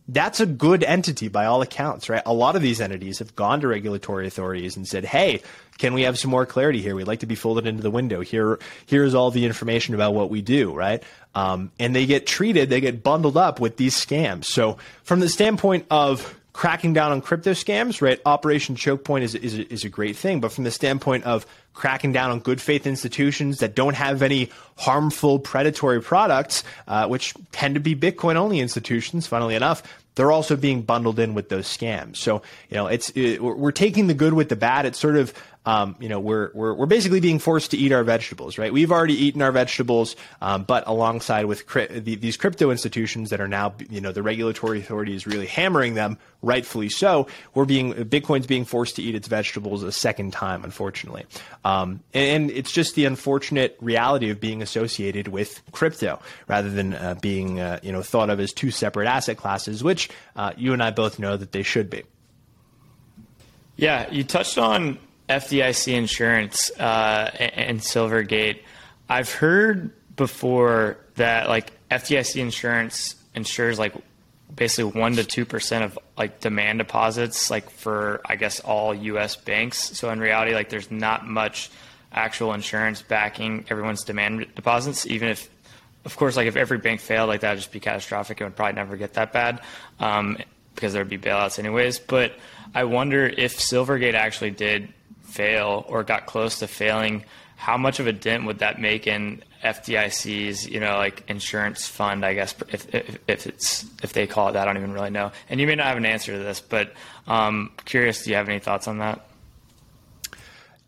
that's a good entity by all accounts, right? A lot of these entities have gone to regulatory authorities and said, "Hey, can we have some more clarity here? We'd like to be folded into the window. Here, here's all the information about what we do, right?" Um, and they get treated, they get bundled up with these scams. So, from the standpoint of cracking down on crypto scams, right? Operation Choke Point is, is, is a great thing. But from the standpoint of cracking down on good faith institutions that don't have any harmful predatory products, uh, which tend to be Bitcoin only institutions, funnily enough, they're also being bundled in with those scams. So, you know, it's, it, we're taking the good with the bad. It's sort of, um, you know, we're, we're, we're basically being forced to eat our vegetables, right? We've already eaten our vegetables, um, but alongside with cri- the, these crypto institutions that are now, you know, the regulatory authority is really hammering them, rightfully so, we're being, Bitcoin's being forced to eat its vegetables a second time, unfortunately. Um, and, and, it's just the unfortunate reality of being associated with crypto rather than uh, being, uh, you know, thought of as two separate asset classes, which uh, you and I both know that they should be. Yeah, you touched on FDIC insurance uh, and Silvergate. I've heard before that like FDIC insurance insures like basically one to two percent of like demand deposits, like for I guess all U.S. banks. So in reality, like there's not much actual insurance backing everyone's demand deposits, even if. Of course, like if every bank failed, like that would just be catastrophic. It would probably never get that bad um, because there would be bailouts anyways. But I wonder if Silvergate actually did fail or got close to failing, how much of a dent would that make in FDIC's, you know, like insurance fund? I guess if, if, if it's if they call it that, I don't even really know. And you may not have an answer to this, but um, curious. Do you have any thoughts on that?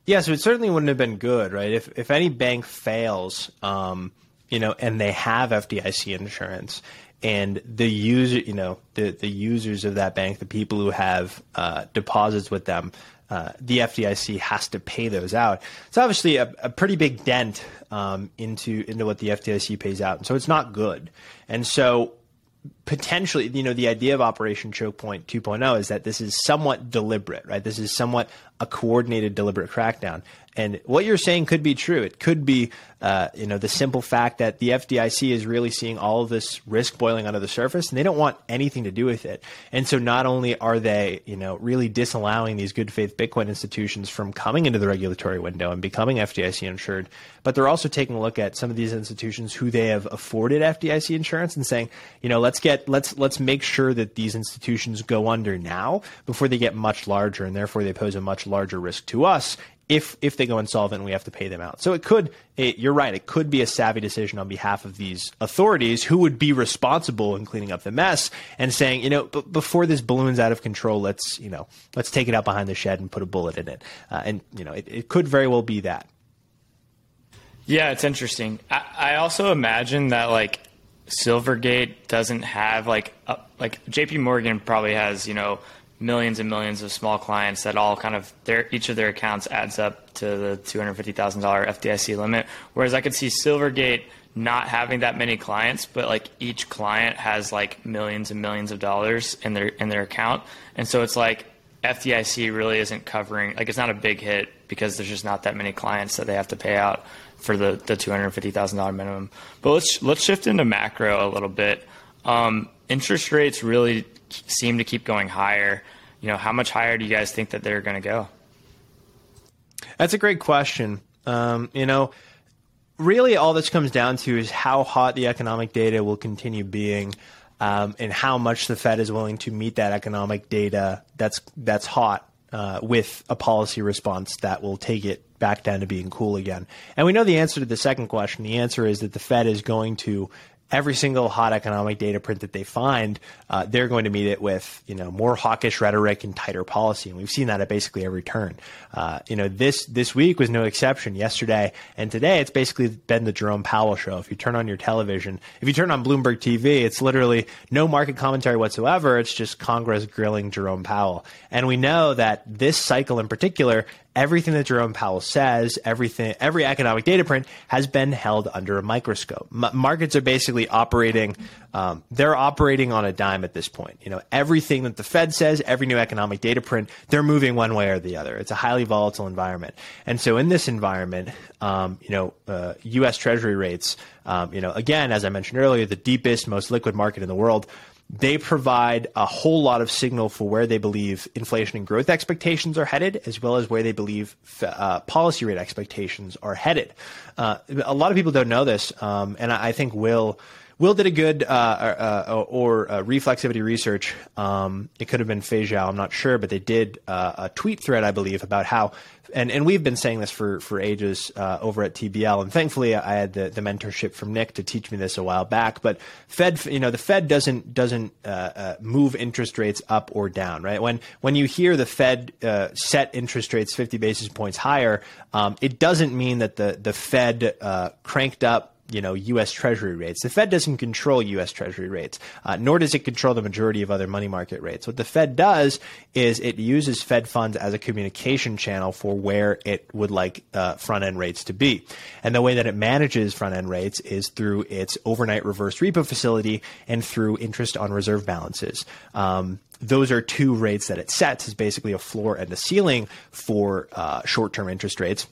Yeah, so it certainly wouldn't have been good, right? If if any bank fails, um, you know, and they have FDIC insurance, and the user, you know, the the users of that bank, the people who have uh, deposits with them, uh, the FDIC has to pay those out. It's obviously a, a pretty big dent um, into into what the FDIC pays out, and so it's not good. And so potentially, you know, the idea of Operation Choke Point 2.0 is that this is somewhat deliberate, right? This is somewhat a coordinated, deliberate crackdown. And what you're saying could be true. It could be, uh, you know, the simple fact that the FDIC is really seeing all of this risk boiling under the surface, and they don't want anything to do with it. And so, not only are they, you know, really disallowing these good faith Bitcoin institutions from coming into the regulatory window and becoming FDIC insured, but they're also taking a look at some of these institutions who they have afforded FDIC insurance and saying, you know, let's get let's let's make sure that these institutions go under now before they get much larger, and therefore they pose a much larger risk to us if if they go insolvent, and we have to pay them out. So it could, it, you're right, it could be a savvy decision on behalf of these authorities who would be responsible in cleaning up the mess and saying, you know, b- before this balloon's out of control, let's you know, let's take it out behind the shed and put a bullet in it. Uh, and you know, it, it could very well be that. Yeah, it's interesting. I, I also imagine that like Silvergate doesn't have like a, like J.P. Morgan probably has you know millions and millions of small clients that all kind of their each of their accounts adds up to the two hundred fifty thousand dollar FDIC limit. Whereas I could see Silvergate not having that many clients, but like each client has like millions and millions of dollars in their in their account, and so it's like FDIC really isn't covering like it's not a big hit because there's just not that many clients that they have to pay out for the the two hundred fifty thousand dollar minimum. But let's let's shift into macro a little bit. Um, interest rates really seem to keep going higher. You know, how much higher do you guys think that they're going to go? That's a great question. Um, you know, really all this comes down to is how hot the economic data will continue being. Um, and how much the Fed is willing to meet that economic data that's that's hot uh, with a policy response that will take it back down to being cool again. And we know the answer to the second question. The answer is that the Fed is going to every single hot economic data print that they find, uh, they're going to meet it with you know more hawkish rhetoric and tighter policy, and we've seen that at basically every turn. Uh, you know this this week was no exception. Yesterday and today, it's basically been the Jerome Powell show. If you turn on your television, if you turn on Bloomberg TV, it's literally no market commentary whatsoever. It's just Congress grilling Jerome Powell, and we know that this cycle in particular everything that Jerome Powell says, everything, every economic data print has been held under a microscope. M- markets are basically operating, um, they're operating on a dime at this point. You know, everything that the Fed says, every new economic data print, they're moving one way or the other. It's a highly volatile environment. And so in this environment, um, you know, uh, U.S. Treasury rates, um, you know, again, as I mentioned earlier, the deepest, most liquid market in the world, they provide a whole lot of signal for where they believe inflation and growth expectations are headed, as well as where they believe uh, policy rate expectations are headed. Uh, a lot of people don't know this, um, and I think Will Will did a good uh, uh, uh or uh, reflexivity research. Um, it could have been Fei I'm not sure, but they did uh, a tweet thread, I believe, about how, and, and we've been saying this for, for ages uh, over at TBL, and thankfully I had the, the mentorship from Nik to teach me this a while back. But Fed, you know, the Fed doesn't doesn't move interest rates up or down, right? When when you hear the Fed set interest rates 50 basis points higher, um, it doesn't mean that the the Fed cranked up you know U.S. Treasury rates. The Fed doesn't control U.S. Treasury rates, uh, nor does it control the majority of other money market rates. What the Fed does is it uses Fed funds as a communication channel for where it would like uh, front end rates to be, and the way that it manages front end rates is through its overnight reverse repo facility and through interest on reserve balances. Um, those are two rates that it sets as basically a floor and a ceiling for uh, short term interest rates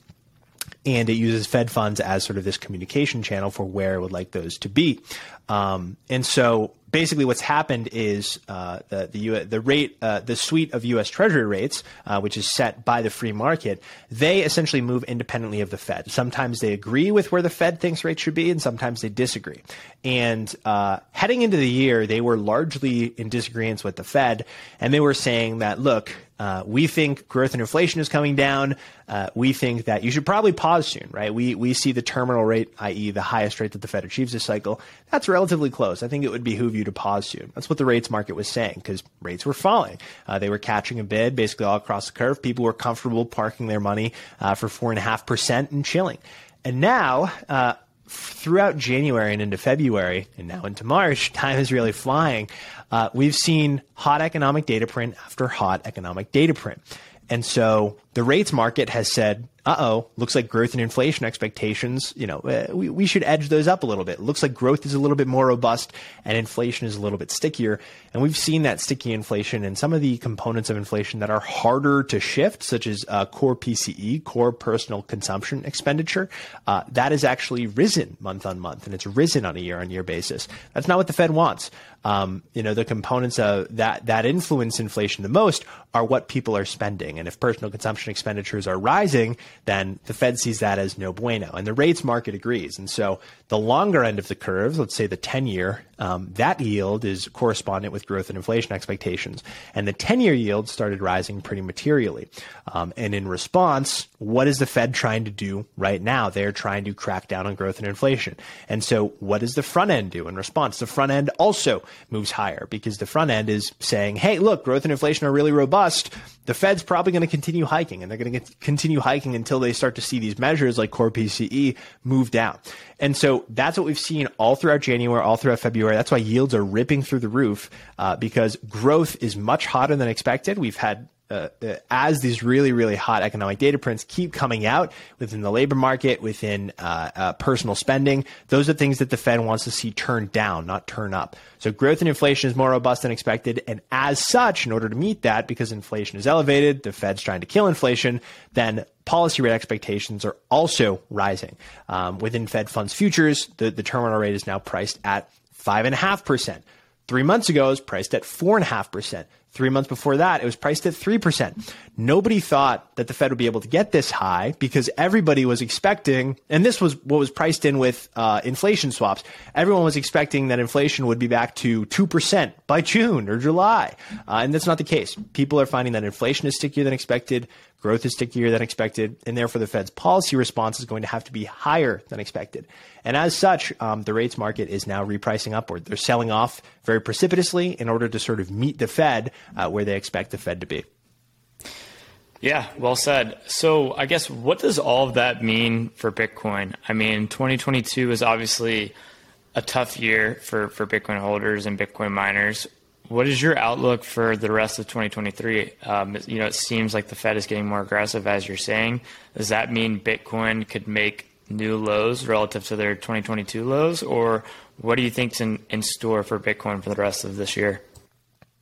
and it uses Fed funds as sort of this communication channel for where it would like those to be. Um, and so basically what's happened is uh, the the, U- the rate uh, the suite of U.S. Treasury rates, uh, which is set by the free market, they essentially move independently of the Fed. Sometimes they agree with where the Fed thinks rates should be, and sometimes they disagree. And uh, heading into the year, they were largely in disagreement with the Fed, and they were saying that look, uh, we think growth and inflation is coming down. Uh, we think that you should probably pause soon, right? We we see the terminal rate, i.e., the highest rate that the Fed achieves this cycle. That's relatively close. I think it would behoove you to pause soon. That's what the rates market was saying because rates were falling. Uh, they were catching a bid basically all across the curve. People were comfortable parking their money uh, for four and a half percent and chilling. And now uh, throughout January and into February and now into March, time is really flying. Uh, we've seen hot economic data print after hot economic data print. And so the rates market has said, uh oh, looks like growth and inflation expectations, you know, uh, we, we should edge those up a little bit. It looks like growth is a little bit more robust and inflation is a little bit stickier. And we've seen that sticky inflation and some of the components of inflation that are harder to shift, such as uh, core PCE, core personal consumption expenditure, uh, that has actually risen month on month and it's risen on a year on year basis. That's not what the Fed wants. Um, you know, the components of that, that influence inflation the most are what people are spending. And if personal consumption expenditures are rising, then the Fed sees that as no bueno. And the rates market agrees. And so the longer end of the curve, let's say the 10 year, um, that yield is correspondent with growth and inflation expectations. And the 10 year yield started rising pretty materially. Um, and in response, what is the Fed trying to do right now? They're trying to crack down on growth and inflation. And so what does the front end do in response? The front end also moves higher because the front end is saying, hey, look, growth and inflation are really robust. The Fed's probably going to continue hiking and they're going to continue hiking until they start to see these measures like core PCE move down. And so that's what we've seen all throughout January, all throughout February. That's why yields are ripping through the roof uh, because growth is much hotter than expected. We've had uh, uh, as these really, really hot economic data prints keep coming out within the labor market, within uh, uh, personal spending, those are things that the Fed wants to see turn down, not turn up. So growth and inflation is more robust than expected. And as such, in order to meet that, because inflation is elevated, the Fed's trying to kill inflation, then policy rate expectations are also rising. Um, within Fed funds futures, the, the terminal rate is now priced at 5.5%. Three months ago, it was priced at 4.5%. Three months before that, it was priced at 3%. Nobody thought that the Fed would be able to get this high because everybody was expecting, and this was what was priced in with uh, inflation swaps. Everyone was expecting that inflation would be back to 2% by June or July. Uh, and that's not the case. People are finding that inflation is stickier than expected. Growth is stickier than expected, and therefore the Fed's policy response is going to have to be higher than expected. And as such, um, the rates market is now repricing upward. They're selling off very precipitously in order to sort of meet the Fed uh, where they expect the Fed to be. Yeah, well said. So, I guess what does all of that mean for Bitcoin? I mean, 2022 is obviously a tough year for, for Bitcoin holders and Bitcoin miners. What is your outlook for the rest of 2023? Um, you know, it seems like the Fed is getting more aggressive, as you're saying. Does that mean Bitcoin could make new lows relative to their 2022 lows, or what do you think's in, in store for Bitcoin for the rest of this year?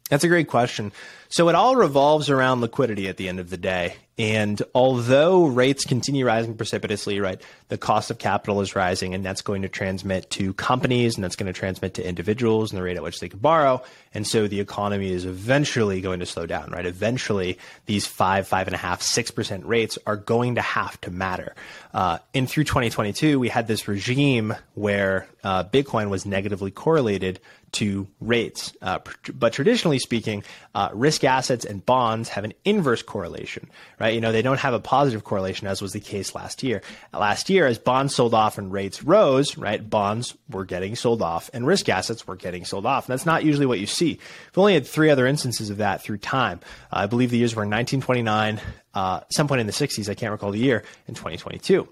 That's a great question. So it all revolves around liquidity at the end of the day. And although rates continue rising precipitously, right, the cost of capital is rising, and that's going to transmit to companies, and that's going to transmit to individuals and the rate at which they can borrow. And so the economy is eventually going to slow down, right? Eventually, these five, five and a half, six percent rates are going to have to matter. Uh, and through 2022, we had this regime where uh, Bitcoin was negatively correlated to rates. Uh, but traditionally speaking, uh, risk assets and bonds have an inverse correlation, right? You know, they don't have a positive correlation as was the case last year. Last year, as bonds sold off and rates rose, right, bonds were getting sold off and risk assets were getting sold off. And that's not usually what you see. We've only had three other instances of that through time. Uh, I believe the years were 1929, uh, some point in the 60s, I can't recall the year, in 2022.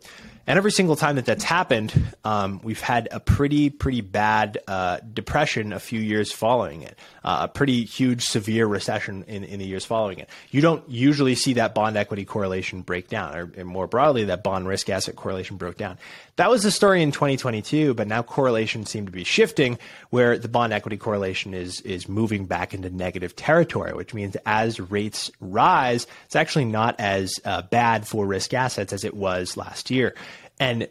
And every single time that that's happened, um, we've had a pretty, pretty bad uh, depression a few years following it, uh, a pretty huge, severe recession in, in the years following it. You don't usually see that bond equity correlation break down, or, or more broadly, that bond risk asset correlation broke down. That was the story in 2022, but now correlations seem to be shifting where the bond equity correlation is, is moving back into negative territory, which means as rates rise, it's actually not as uh, bad for risk assets as it was last year. And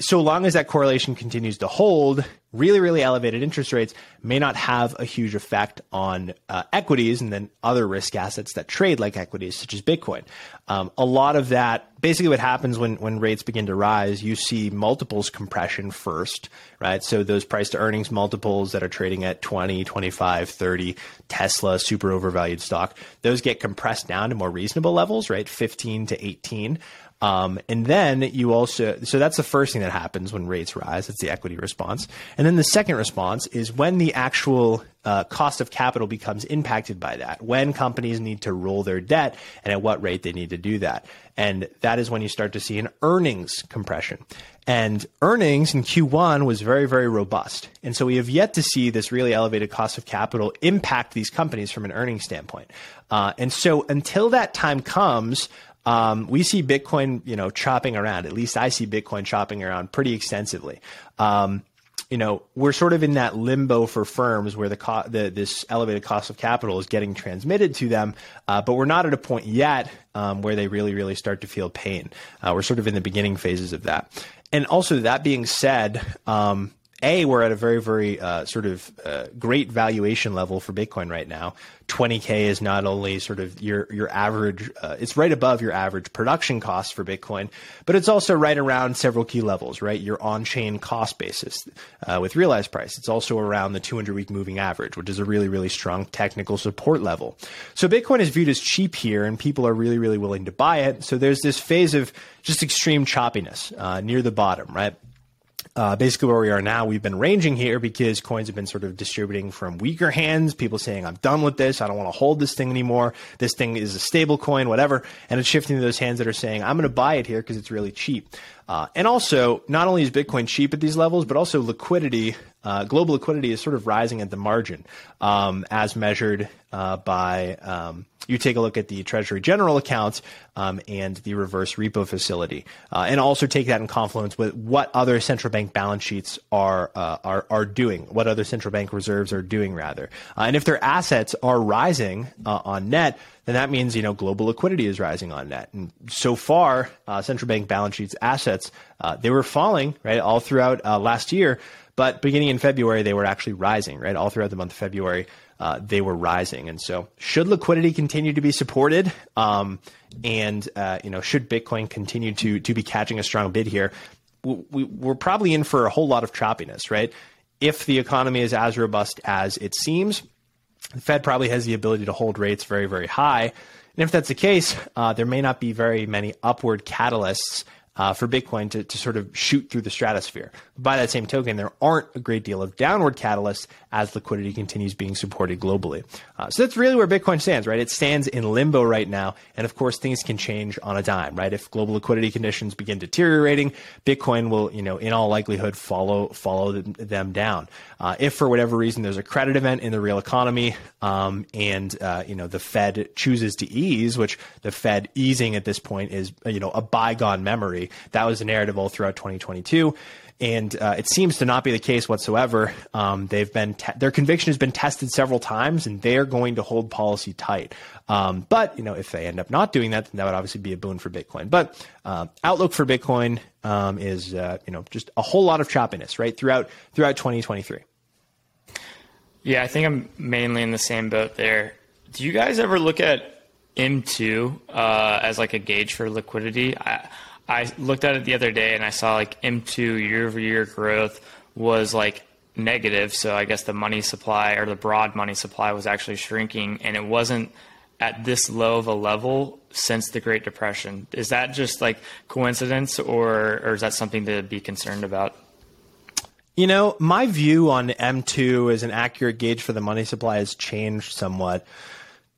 so long as that correlation continues to hold, really, really elevated interest rates may not have a huge effect on uh, equities and then other risk assets that trade like equities, such as Bitcoin. Um, a lot of that, basically, what happens when, when rates begin to rise, you see multiples compression first, right? So those price to earnings multiples that are trading at 20, 25, 30, Tesla, super overvalued stock, those get compressed down to more reasonable levels, right? 15 to 18. Um, and then you also, so that's the first thing that happens when rates rise. That's the equity response. And then the second response is when the actual uh, cost of capital becomes impacted by that, when companies need to roll their debt and at what rate they need to do that. And that is when you start to see an earnings compression. And earnings in Q1 was very, very robust. And so we have yet to see this really elevated cost of capital impact these companies from an earnings standpoint. Uh, and so until that time comes, um, we see Bitcoin, you know, chopping around. At least I see Bitcoin chopping around pretty extensively. Um, you know, we're sort of in that limbo for firms where the, co- the this elevated cost of capital is getting transmitted to them, uh, but we're not at a point yet um, where they really, really start to feel pain. Uh, we're sort of in the beginning phases of that. And also, that being said, um, a, we're at a very, very uh, sort of uh, great valuation level for Bitcoin right now. 20K is not only sort of your, your average, uh, it's right above your average production cost for Bitcoin, but it's also right around several key levels, right? Your on chain cost basis uh, with realized price. It's also around the 200 week moving average, which is a really, really strong technical support level. So Bitcoin is viewed as cheap here and people are really, really willing to buy it. So there's this phase of just extreme choppiness uh, near the bottom, right? Uh, basically where we are now, we've been ranging here because coins have been sort of distributing from weaker hands, people saying, I'm done with this. I don't want to hold this thing anymore. This thing is a stable coin, whatever. And it's shifting to those hands that are saying, I'm going to buy it here because it's really cheap. Uh, and also, not only is Bitcoin cheap at these levels, but also liquidity uh, global liquidity is sort of rising at the margin, um, as measured uh, by um, you take a look at the Treasury General account um, and the reverse repo facility, uh, and also take that in confluence with what other central bank balance sheets are uh, are are doing, what other central bank reserves are doing rather, uh, and if their assets are rising uh, on net, then that means you know global liquidity is rising on net. And so far, uh, central bank balance sheets assets uh, they were falling right all throughout last year, but beginning in February they were actually rising right all throughout the month of February uh, they were rising. And so, should liquidity continue to be supported, um, and uh, you know, should Bitcoin continue to to be catching a strong bid here, we, we're probably in for a whole lot of choppiness, right? If the economy is as robust as it seems, the Fed probably has the ability to hold rates very, very high. And if that's the case, uh, there may not be very many upward catalysts uh, for Bitcoin to, to sort of shoot through the stratosphere. By that same token, there aren't a great deal of downward catalysts as liquidity continues being supported globally. Uh, so that's really where Bitcoin stands, right? It stands in limbo right now. And of course, things can change on a dime, right? If global liquidity conditions begin deteriorating, Bitcoin will, you know, in all likelihood follow, follow them down. Uh, if for whatever reason there's a credit event in the real economy, um, and, uh, you know, the Fed chooses to ease, which the Fed easing at this point is, you know, a bygone memory. That was the narrative all throughout 2022 and uh, it seems to not be the case whatsoever. Um, they've been te- their conviction has been tested several times, and they're going to hold policy tight. Um, but you know, if they end up not doing that, then that would obviously be a boon for Bitcoin. But uh, outlook for Bitcoin um, is uh, you know just a whole lot of choppiness right throughout throughout 2023. Yeah, I think I'm mainly in the same boat there. Do you guys ever look at M2 uh, as like a gauge for liquidity? I, I looked at it the other day and I saw like M2 year over year growth was like negative. So I guess the money supply or the broad money supply was actually shrinking and it wasn't at this low of a level since the Great Depression. Is that just like coincidence or, or is that something to be concerned about? You know, my view on M2 as an accurate gauge for the money supply has changed somewhat.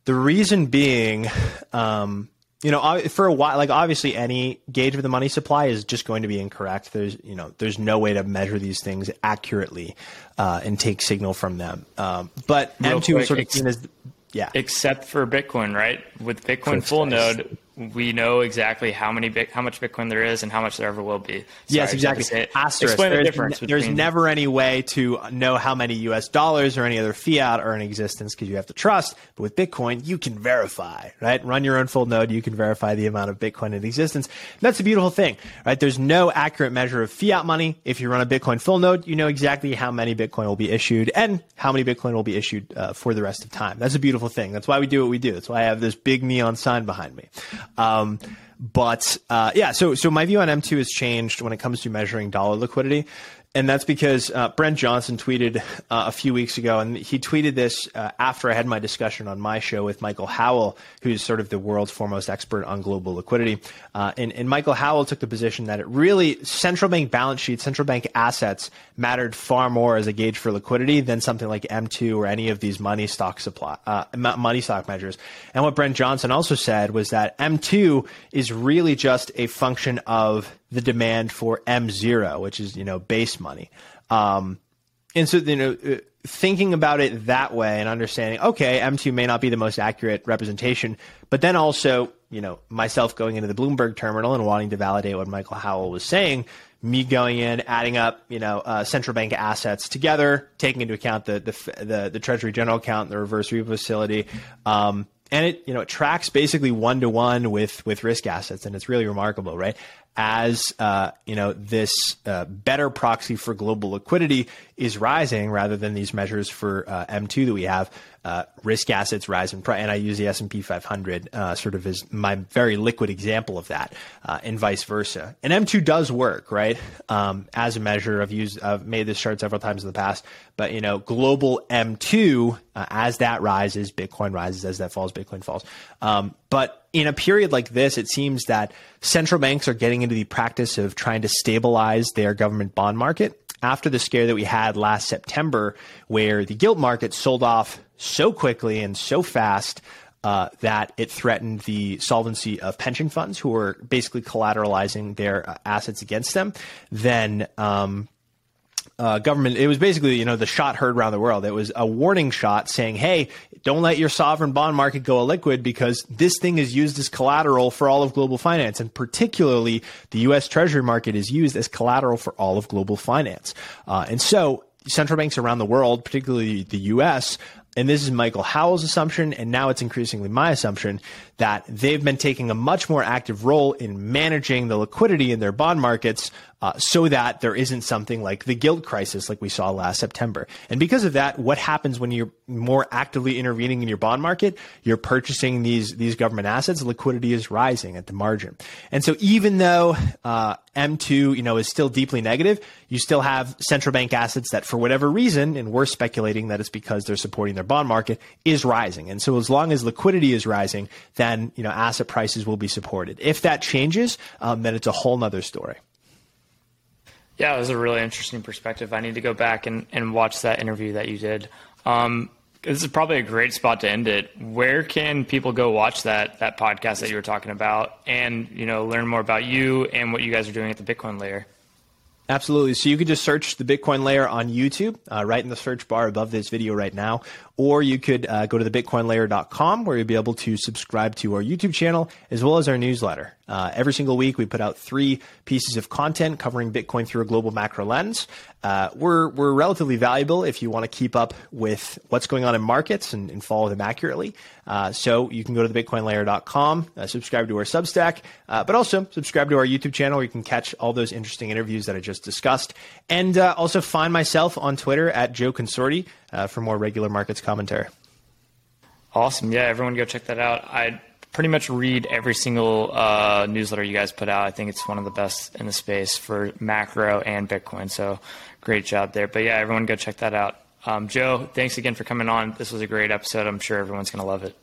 The reason being, um, you know, for a while, like obviously any gauge of the money supply is just going to be incorrect. There's, you know, there's no way to measure these things accurately uh, and take signal from them. Um, but Real M2 quick, is sort of seen as, yeah. Except for Bitcoin, right? With Bitcoin full node, we know exactly how many bit, how much Bitcoin there is and how much there ever will be. Sorry, yes, exactly. Asterisk. Explain there's, the difference. N- there's never any way to know how many U.S. dollars or any other fiat are in existence because you have to trust. But with Bitcoin, you can verify, right? Run your own full node. You can verify the amount of Bitcoin in existence. And that's a beautiful thing, right? There's no accurate measure of fiat money. If you run a Bitcoin full node, you know exactly how many Bitcoin will be issued and how many Bitcoin will be issued uh, for the rest of time. That's a beautiful thing. That's why we do what we do. That's why I have this big neon sign behind me. Um, but uh, yeah, so so my view on M2 has changed when it comes to measuring dollar liquidity and that's because uh, Brent Johnson tweeted uh, a few weeks ago, and he tweeted this uh, after I had my discussion on my show with Michael Howell, who's sort of the world's foremost expert on global liquidity. Uh, and, and, Michael Howell took the position that it really central bank balance sheets, central bank assets mattered far more as a gauge for liquidity than something like M2 or any of these money stock supply uh, money stock measures. And what Brent Johnson also said was that M2 is really just a function of the demand for M0, which is, you know, base money. Um, and so, you know, uh, thinking about it that way and understanding, okay, M2 may not be the most accurate representation, but then also, you know, myself going into the Bloomberg terminal and wanting to validate what Michael Howell was saying, me going in, adding up, you know, uh, central bank assets together, taking into account the the the, the Treasury General account, and the reverse repo facility, um, and it you know it tracks basically one to one with with risk assets, and it's really remarkable, right? As uh, you know this uh, better proxy for global liquidity is rising rather than these measures for uh, M2 that we have, uh, risk assets rise in price. And I use the S&P 500 uh, sort of as my very liquid example of that, uh, and vice versa. And M2 does work, right? Um, as a measure, I've used, I've made this chart several times in the past, but you know, global M2, as that rises, Bitcoin rises. As that falls, Bitcoin falls. Um, but in a period like this, it seems that central banks are getting into the practice of trying to stabilize their government bond market after the scare that we had last September, where the gilt market sold off so quickly and so fast uh, that it threatened the solvency of pension funds who were basically collateralizing their uh, assets against them, then um, uh, government. It was basically, you know, the shot heard around the world. It was a warning shot saying, "Hey, don't let your sovereign bond market go illiquid because this thing is used as collateral for all of global finance, and particularly the U.S. Treasury market is used as collateral for all of global finance." Uh, and so, central banks around the world, particularly the U.S., and this is Michael Howell's assumption, and now it's increasingly my assumption that they've been taking a much more active role in managing the liquidity in their bond markets uh, so that there isn't something like the gilt crisis like we saw last September. And because of that, what happens when you're more actively intervening in your bond market? You're purchasing these these government assets. Liquidity is rising at the margin. And so even though uh, M2, you know, is still deeply negative, you still have central bank assets that, for whatever reason, and we're speculating that it's because they're supporting their bond market, is rising. And so as long as liquidity is rising, then you know asset prices will be supported. If that changes, um, then it's a whole nother story. Yeah, it was a really interesting perspective. I need to go back and, and watch that interview that you did. Um, this is probably a great spot to end it. Where can people go watch that that podcast that you were talking about, and you know learn more about you and what you guys are doing at the Bitcoin layer? Absolutely. So you can just search the Bitcoin layer on YouTube, uh, right in the search bar above this video right now, or you could uh, go to thebitcoinlayer.com where you'll be able to subscribe to our YouTube channel as well as our newsletter. Uh, every single week, we put out three pieces of content covering Bitcoin through a global macro lens. Uh, we're we're relatively valuable if you want to keep up with what's going on in markets and, and follow them accurately. Uh, so you can go to thebitcoinlayer.com, uh, subscribe to our Substack, uh, but also subscribe to our YouTube channel where you can catch all those interesting interviews that I just discussed, and uh, also find myself on Twitter at Joe Consorti for more regular markets commentary. Awesome. Yeah, everyone go check that out. I pretty much read every single uh, newsletter you guys put out. I think it's one of the best in the space for macro and Bitcoin. So great job there. But yeah, everyone go check that out. Um, Joe, thanks again for coming on. This was a great episode. I'm sure everyone's going to love it.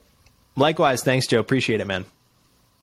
Likewise. Thanks, Joe. Appreciate it, man.